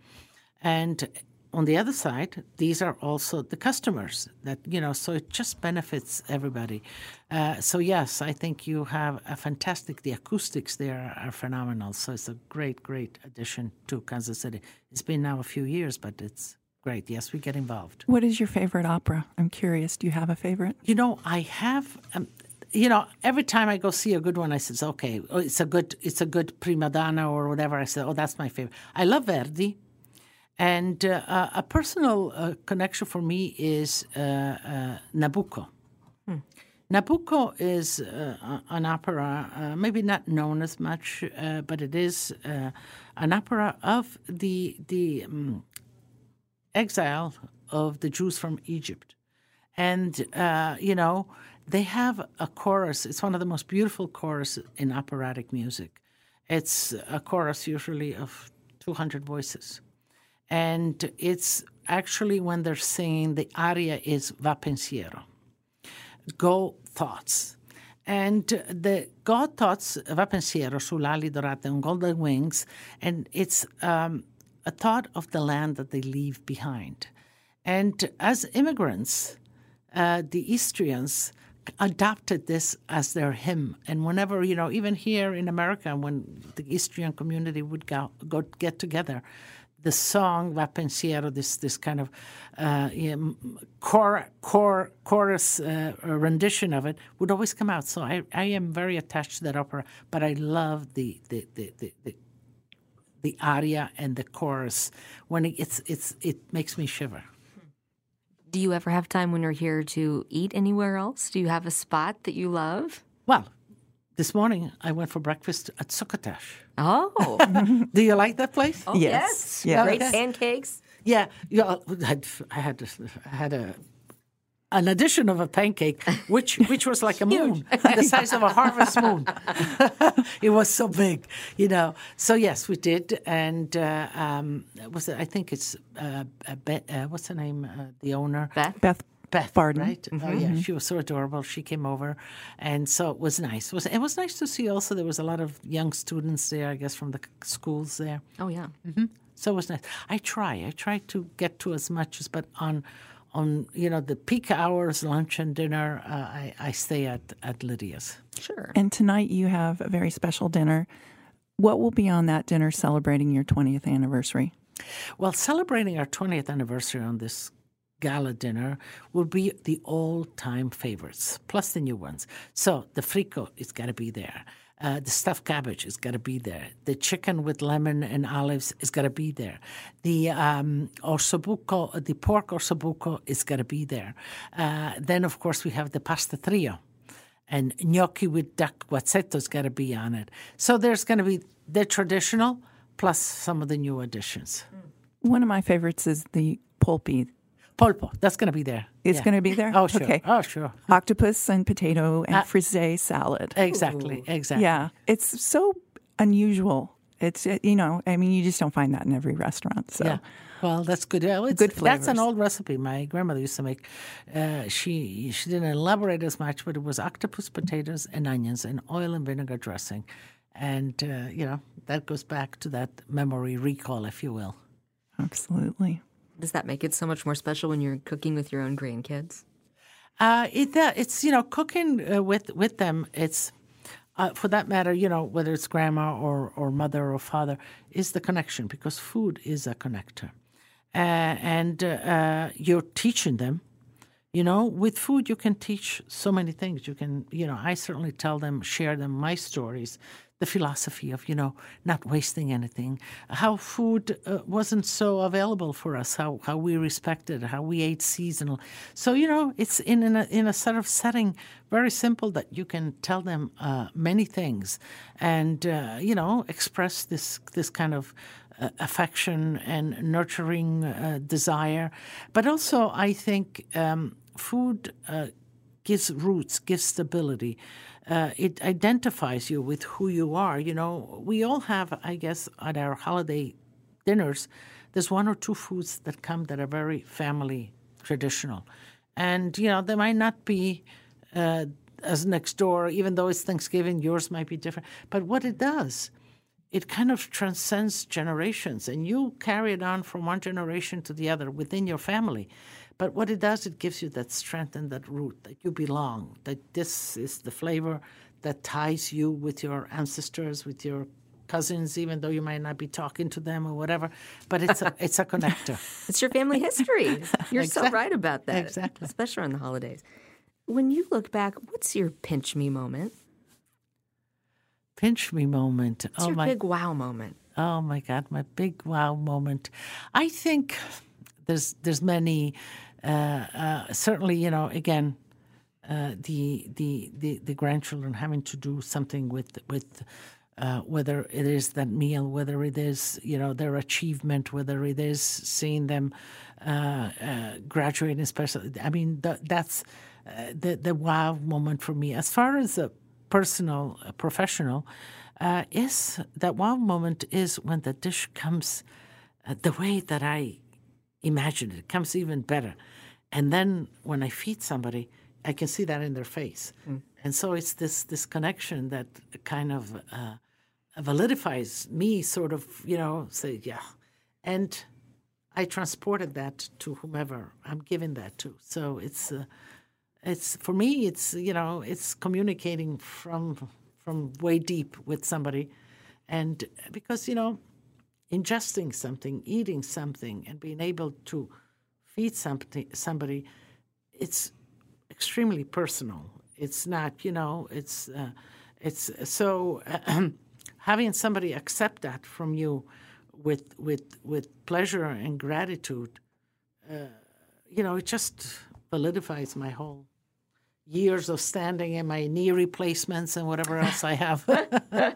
And on the other side, these are also the customers that you know. So it just benefits everybody. Uh, so yes, I think you have a fantastic. The acoustics there are phenomenal. So it's a great, great addition to Kansas City. It's been now a few years, but it's great. Yes, we get involved. What is your favorite opera? I'm curious. Do you have a favorite? You know, I have. Um, you know, every time I go see a good one, I says, "Okay, oh, it's a good, it's a good prima donna or whatever." I said, "Oh, that's my favorite." I love Verdi. And uh, a personal uh, connection for me is uh, uh Nabucco. Hmm. Nabucco is uh, an opera, uh, maybe not known as much, but it is an opera of the the um, exile of the Jews from Egypt, and you know they have a chorus. It's one of the most beautiful choruses in operatic music. It's a chorus usually of two hundred voices and it's actually when they're singing the aria is va pensiero go thoughts and the God thoughts va pensiero sull'ali dorate on golden wings and it's um, a thought of the land that they leave behind and as immigrants uh, the Istrians adopted this as their hymn. And whenever, you know, even here in America, when the Istrian community would go, go get together, the song Va Pensiero, this this kind of uh, core, core, chorus uh, rendition of it, would always come out. So I, I am very attached to that opera, but I love the the, the, the, the, the aria and the chorus. When it, it's it's it makes me shiver. Do you ever have time when you're here to eat anywhere else? Do you have a spot that you love? Well, this morning, I went for breakfast at Succotash. Oh. Do you like that place? Oh, yes. yes. Great pancakes. Yeah. yeah I had, I had a an addition of a pancake, which which was like a moon, the size of a harvest moon. it was so big, you know. So yes, we did, and uh, um, was it, I think it's uh, uh, uh what's the name? Uh, the owner, Beth. Beth Beth, Barden. right? Mm-hmm. Oh yeah, mm-hmm. she was so adorable. She came over, and so it was nice. It was it was nice to see. Also, there was a lot of young students there. I guess from the schools there. Oh yeah. Mm-hmm. So it was nice. I try. I try to get to as much as, but on on you know the peak hours, lunch and dinner, uh, I, I stay at at Lidia's. Sure. And tonight you have a very special dinner. What will be on that dinner celebrating your 20th anniversary? Well, celebrating our 20th anniversary on this gala dinner will be the all-time favorites, plus the new ones. So the frico is going to be there. Uh, the stuffed cabbage is going to be there. The chicken with lemon and olives is going to be there. The um, ossobuco, the pork ossobuco is going to be there. Uh, then, of course, we have the pasta trio. And gnocchi with duck guazzetto is got to be on it. So there's going to be the traditional plus some of the new additions. One of my favorites is the polpi, Polpo. That's going to be there. It's yeah. going to be there? Oh, sure. Okay. Oh, sure. Octopus and potato and uh, frisee salad. Exactly. Ooh. Exactly. Yeah. It's so unusual. It's, uh, you know, I mean, you just don't find that in every restaurant. So. Yeah. Well, that's good. Yeah, it's, good flavors. That's an old recipe my grandmother used to make. Uh, she she didn't elaborate as much, but it was octopus, potatoes, and onions, and oil and vinegar dressing, and uh, you know that goes back to that memory recall, if you will. Absolutely. Does that make it so much more special when you're cooking with your own grandkids? Uh, it uh, it's you know cooking uh, with with them. It's uh, for that matter, you know whether it's grandma or or mother or father is the connection because food is a connector, uh, and uh, you're teaching them. You know, with food you can teach so many things. You can, you know, I certainly tell them, share them my stories the philosophy of you know not wasting anything, how food uh, wasn't so available for us, how how we respected, how we ate seasonal. So you know it's in in a, in a sort of setting very simple that you can tell them uh, many things, and uh, you know express this this kind of. Uh, affection and nurturing uh, desire, but also I think um, food uh, gives roots, gives stability uh, it identifies you with who you are. You know, we all have, I guess, at our holiday dinners, there's one or two foods that come that are very family traditional. And, you know, they might not be uh, as next door, even though it's Thanksgiving, yours might be different. But what it does, it kind of transcends generations, and you carry it on from one generation to the other within your family. But what it does, it gives you that strength and that root that you belong, that this is the flavor that ties you with your ancestors, with your cousins, even though you might not be talking to them or whatever. But it's a, it's a connector. It's your family history. You're so right about that. exactly. Especially on the holidays. When you look back, what's your pinch me moment? Pinch me moment. What's oh your my big wow moment? Oh my God, my big wow moment. I think there's there's many. Uh, uh, certainly, you know, again, uh, the, the the the grandchildren having to do something with with. Uh, whether it is that meal, whether it is you know their achievement, whether it is seeing them uh, uh, graduate, especially, I mean th- that's the the wow moment for me. As far as a personal, uh, professional, is that wow moment is when the dish comes the way that I imagined it. It comes even better, and then when I feed somebody, I can see that in their face, and so it's this this connection that kind of uh, validifies me. Sort of, you know, say yeah, and I transported that to whomever I'm giving that to. So it's. Uh, it's for me it's you know it's communicating from from way deep with somebody and because you know ingesting something eating something and being able to feed something somebody it's extremely personal it's not you know it's uh, it's so having somebody accept that from you with with with pleasure and gratitude uh, you know it just validifies my whole years of standing and my knee replacements and whatever else I have.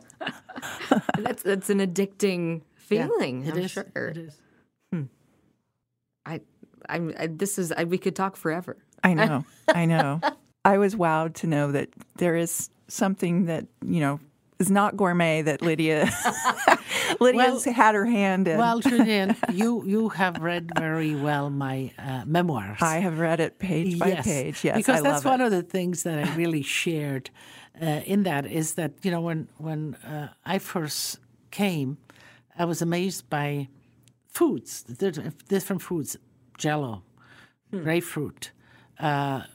That's that's an addicting feeling. it I'm is. sure. It is. I, I'm. I, this is. I, we could talk forever. I know. I know. I was wowed to know that there is something that, you know, is not gourmet that Lidia Lidia's had her hand in. Well, Julian, you you have read very well my uh, memoirs. I have read it page by yes, page. Yes, because I that's love one it. of the things that I really shared uh, in that is that you know when when uh, I first came, I was amazed by foods, different different foods, Jello, grapefruit, uh, uh,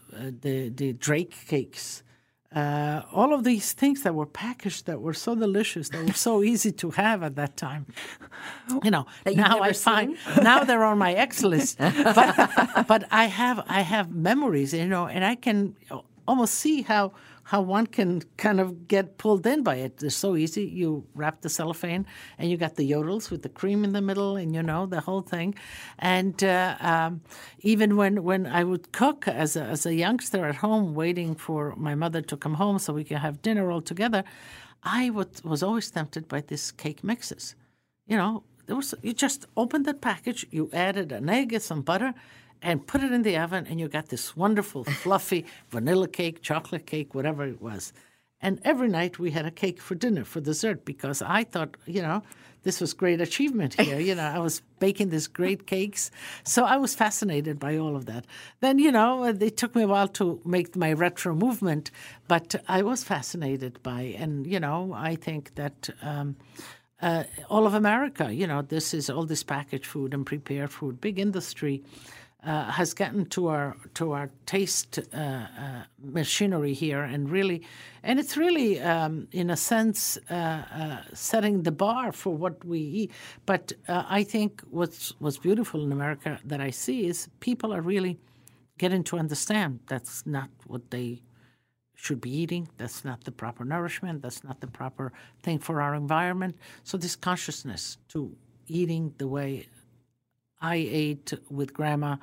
the the Drake cakes. Uh, all of these things that were packaged that were so delicious, that were so easy to have at that time. You know, now I find now they're on my X list. But but I have I have memories, you know, and I can almost see how how one can kind of get pulled in by it. It's so easy. You wrap the cellophane, and you got the yodels with the cream in the middle, and you know the whole thing. And uh, um, even when, when I would cook as a, as a youngster at home, waiting for my mother to come home so we could have dinner all together, I would, was always tempted by these cake mixes. You know, there was you just opened that package, you added an egg and some butter, and put it in the oven, and you got this wonderful, fluffy vanilla cake, chocolate cake, whatever it was. And every night we had a cake for dinner, for dessert, because I thought, you know, this was great achievement here. You know, I was baking these great cakes. So I was fascinated by all of that. Then, you know, it took me a while to make my retro movement, but I was fascinated by, and, you know, I think that. Um, uh, all of America, you know, this is all this packaged food and prepared food, big industry. Uh, has gotten to our to our taste uh, uh, machinery here, and really, and it's really, um, in a sense, uh, setting the bar for what we eat. But I think what's what's beautiful in America that I see is people are really getting to understand that's not what they should be eating. That's not the proper nourishment. That's not the proper thing for our environment. So this consciousness to eating the way I ate with grandma,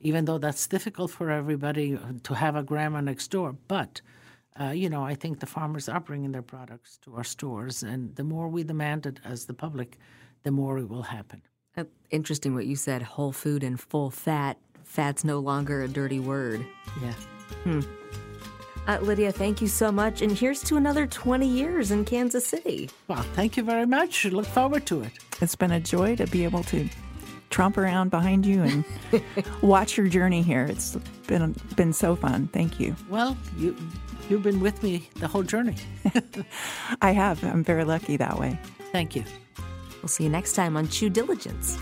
even though that's difficult for everybody to have a grandma next door. But, uh, you know, I think the farmers are bringing their products to our stores. And the more we demand it as the public, the more it will happen. Uh, interesting what you said. Whole food and full fat. Fat's no longer a dirty word. Yeah. Uh, Lidia, thank you so much. And here's to another 20 years in Kansas City. Well, thank you very much. Look forward to it. It's been a joy to be able to tromp around behind you and watch your journey here. It's been been so fun. Thank you. Well, you you've been with me the whole journey. I have. I'm very lucky that way. Thank you. We'll see you next time on Chew Diligence.